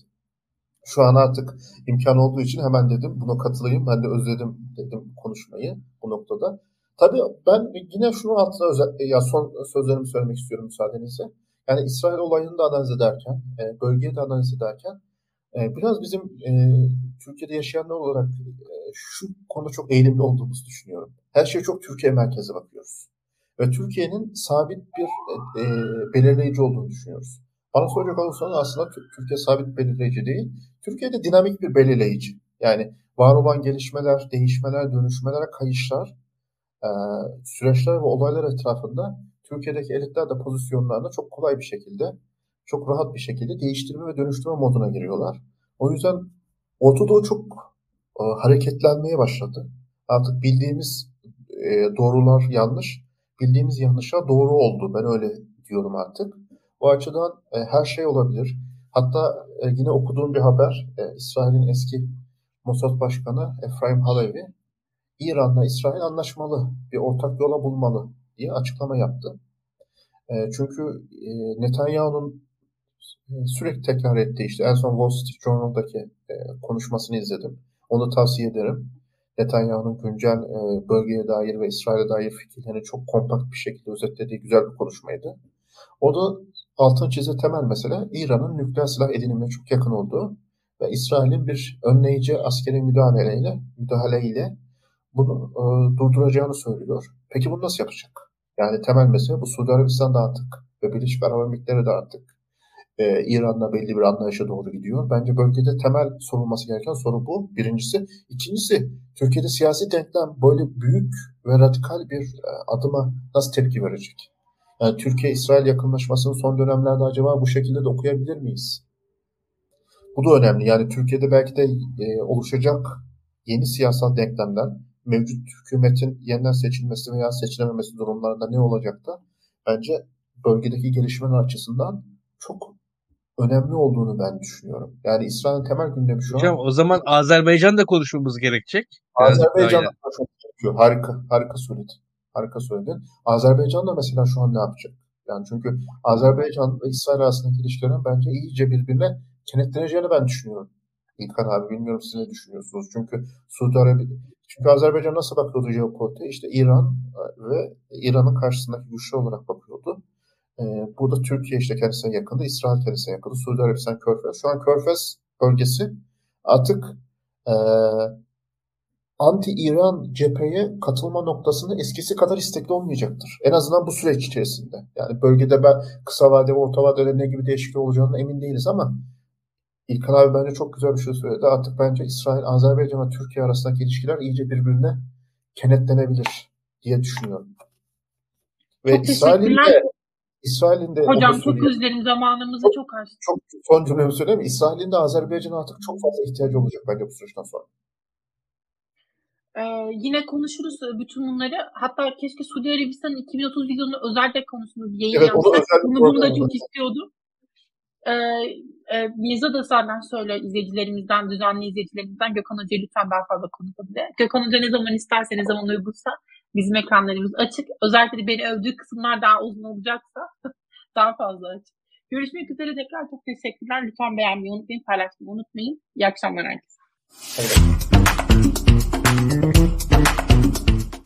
Şu an artık imkan olduğu için hemen dedim buna katılayım. Ben de özledim dedim konuşmayı bu noktada. Tabii ben yine şunu altına özel, ya son sözlerimi söylemek istiyorum müsaadenizle. Yani İsrail olayını da analiz ederken, e, bölgeyi de analiz ederken e, biraz bizim e, Türkiye'de yaşayanlar olarak şu konuda çok eğilimli olduğumuzu düşünüyorum. Her şey çok Türkiye merkezi bakıyoruz. Ve Türkiye'nin sabit bir e, belirleyici olduğunu düşünüyoruz. Bana soracak olursanız aslında Türkiye sabit belirleyici değil. Türkiye'de dinamik bir belirleyici. Yani var olan gelişmeler, değişmeler, dönüşmeler, kayışlar, e, süreçler ve olaylar etrafında Türkiye'deki elitler de pozisyonlarında çok kolay bir şekilde, çok rahat bir şekilde değiştirme ve dönüştürme moduna giriyorlar. O yüzden Orta Doğu çok e, hareketlenmeye başladı. Artık bildiğimiz e, doğrular yanlış, bildiğimiz yanlışlar doğru oldu. Ben öyle diyorum artık. O açıdan e, her şey olabilir. Hatta e, yine okuduğum bir haber, e, İsrail'in eski Mossad Başkanı Efraim Halevi, İran'la İsrail anlaşmalı, bir ortak yola bulmalı diye açıklama yaptı. E, çünkü e, Netanyahu'nun e, sürekli tekrar ettiği işte en son Wall Street Journal'daki e, konuşmasını izledim. Onu tavsiye ederim. Netanyahu'nun güncel e, bölgeye dair ve İsrail'e dair fikirlerini çok kompakt bir şekilde özetlediği güzel bir konuşmaydı. O da altın çizi temel mesele İran'ın nükleer silah edinimine çok yakın olduğu ve İsrail'in bir önleyici askeri müdahaleyle, müdahaleyle bunu e, durduracağını söylüyor. Peki bunu nasıl yapacak? Yani temel mesele bu Suudi Arabistan da artık ve Birleşik Arap Emirlikleri artık e, İran'la belli bir anlayışa doğru gidiyor. Bence bölgede temel sorulması gereken soru bu. Birincisi. İkincisi Türkiye'de siyasi denklem böyle büyük ve radikal bir e, adıma nasıl tepki verecek? Yani Türkiye-İsrail yakınlaşmasını son dönemlerde acaba bu şekilde de okuyabilir miyiz? Bu da önemli. Yani Türkiye'de belki de e, oluşacak yeni siyasal denklemler mevcut hükümetin yeniden seçilmesi veya seçilememesi durumlarında ne olacak da bence bölgedeki gelişmeler açısından çok önemli olduğunu ben düşünüyorum. Yani İsrail'in temel gündemi şu Hocam, an... o zaman Azerbaycan da konuşmamız gerekecek. Azerbaycan da çok gerekiyor. Harika, harika söyledin. Harika söyledin. Azerbaycan da mesela şu an ne yapacak? Yani çünkü Azerbaycan ve İsrail arasındaki ilişkilerin bence iyice birbirine kenetleneceğini ben düşünüyorum. İlkan abi bilmiyorum siz ne düşünüyorsunuz? Çünkü Suudi Arabiya çünkü Azerbaycan nasıl bakıyordu jeopolitiğe? İşte İran ve İran'ın karşısındaki güçlü olarak bakıyordu. Ee, burada Türkiye işte kendisine yakındı, İsrail kendisine yakındı, Suudi Arabistan Körfez. Şu an Körfez bölgesi artık e, anti-İran cepheye katılma noktasında eskisi kadar istekli olmayacaktır. En azından bu süreç içerisinde. Yani bölgede ben kısa vade ve orta vadede ne gibi değişiklik olacağına emin değiliz ama İlkan abi bence çok güzel bir şey söyledi. Artık bence İsrail, Azerbaycan ve Türkiye arasındaki ilişkiler iyice birbirine kenetlenebilir diye düşünüyorum. Ve İsrail'in de İsrail'in de Hocam çok özlerim zamanımızı çok, az. Çok son cümlemi söyleyeyim. İsrail'in de Azerbaycan'a artık çok fazla ihtiyacı olacak bence bu süreçten sonra. Ee, yine konuşuruz bütün bunları. Hatta keşke Suudi Arabistan'ın 2030 vizyonu özellikle konusunda bir yayın evet, yapsak. Bunu, bunu da çok istiyordum. Ee, e, Mirza da senden söyle izleyicilerimizden, düzenli izleyicilerimizden Gökhan Hoca'yı lütfen daha fazla diye. Gökhan Hoca ne zaman isterse, ne zaman uygunsa bizim ekranlarımız açık. Özellikle de beni övdüğü kısımlar daha uzun olacaksa daha fazla açık. Görüşmek üzere tekrar çok teşekkürler. Lütfen beğenmeyi unutmayın, paylaşmayı unutmayın. İyi akşamlar herkese. Evet.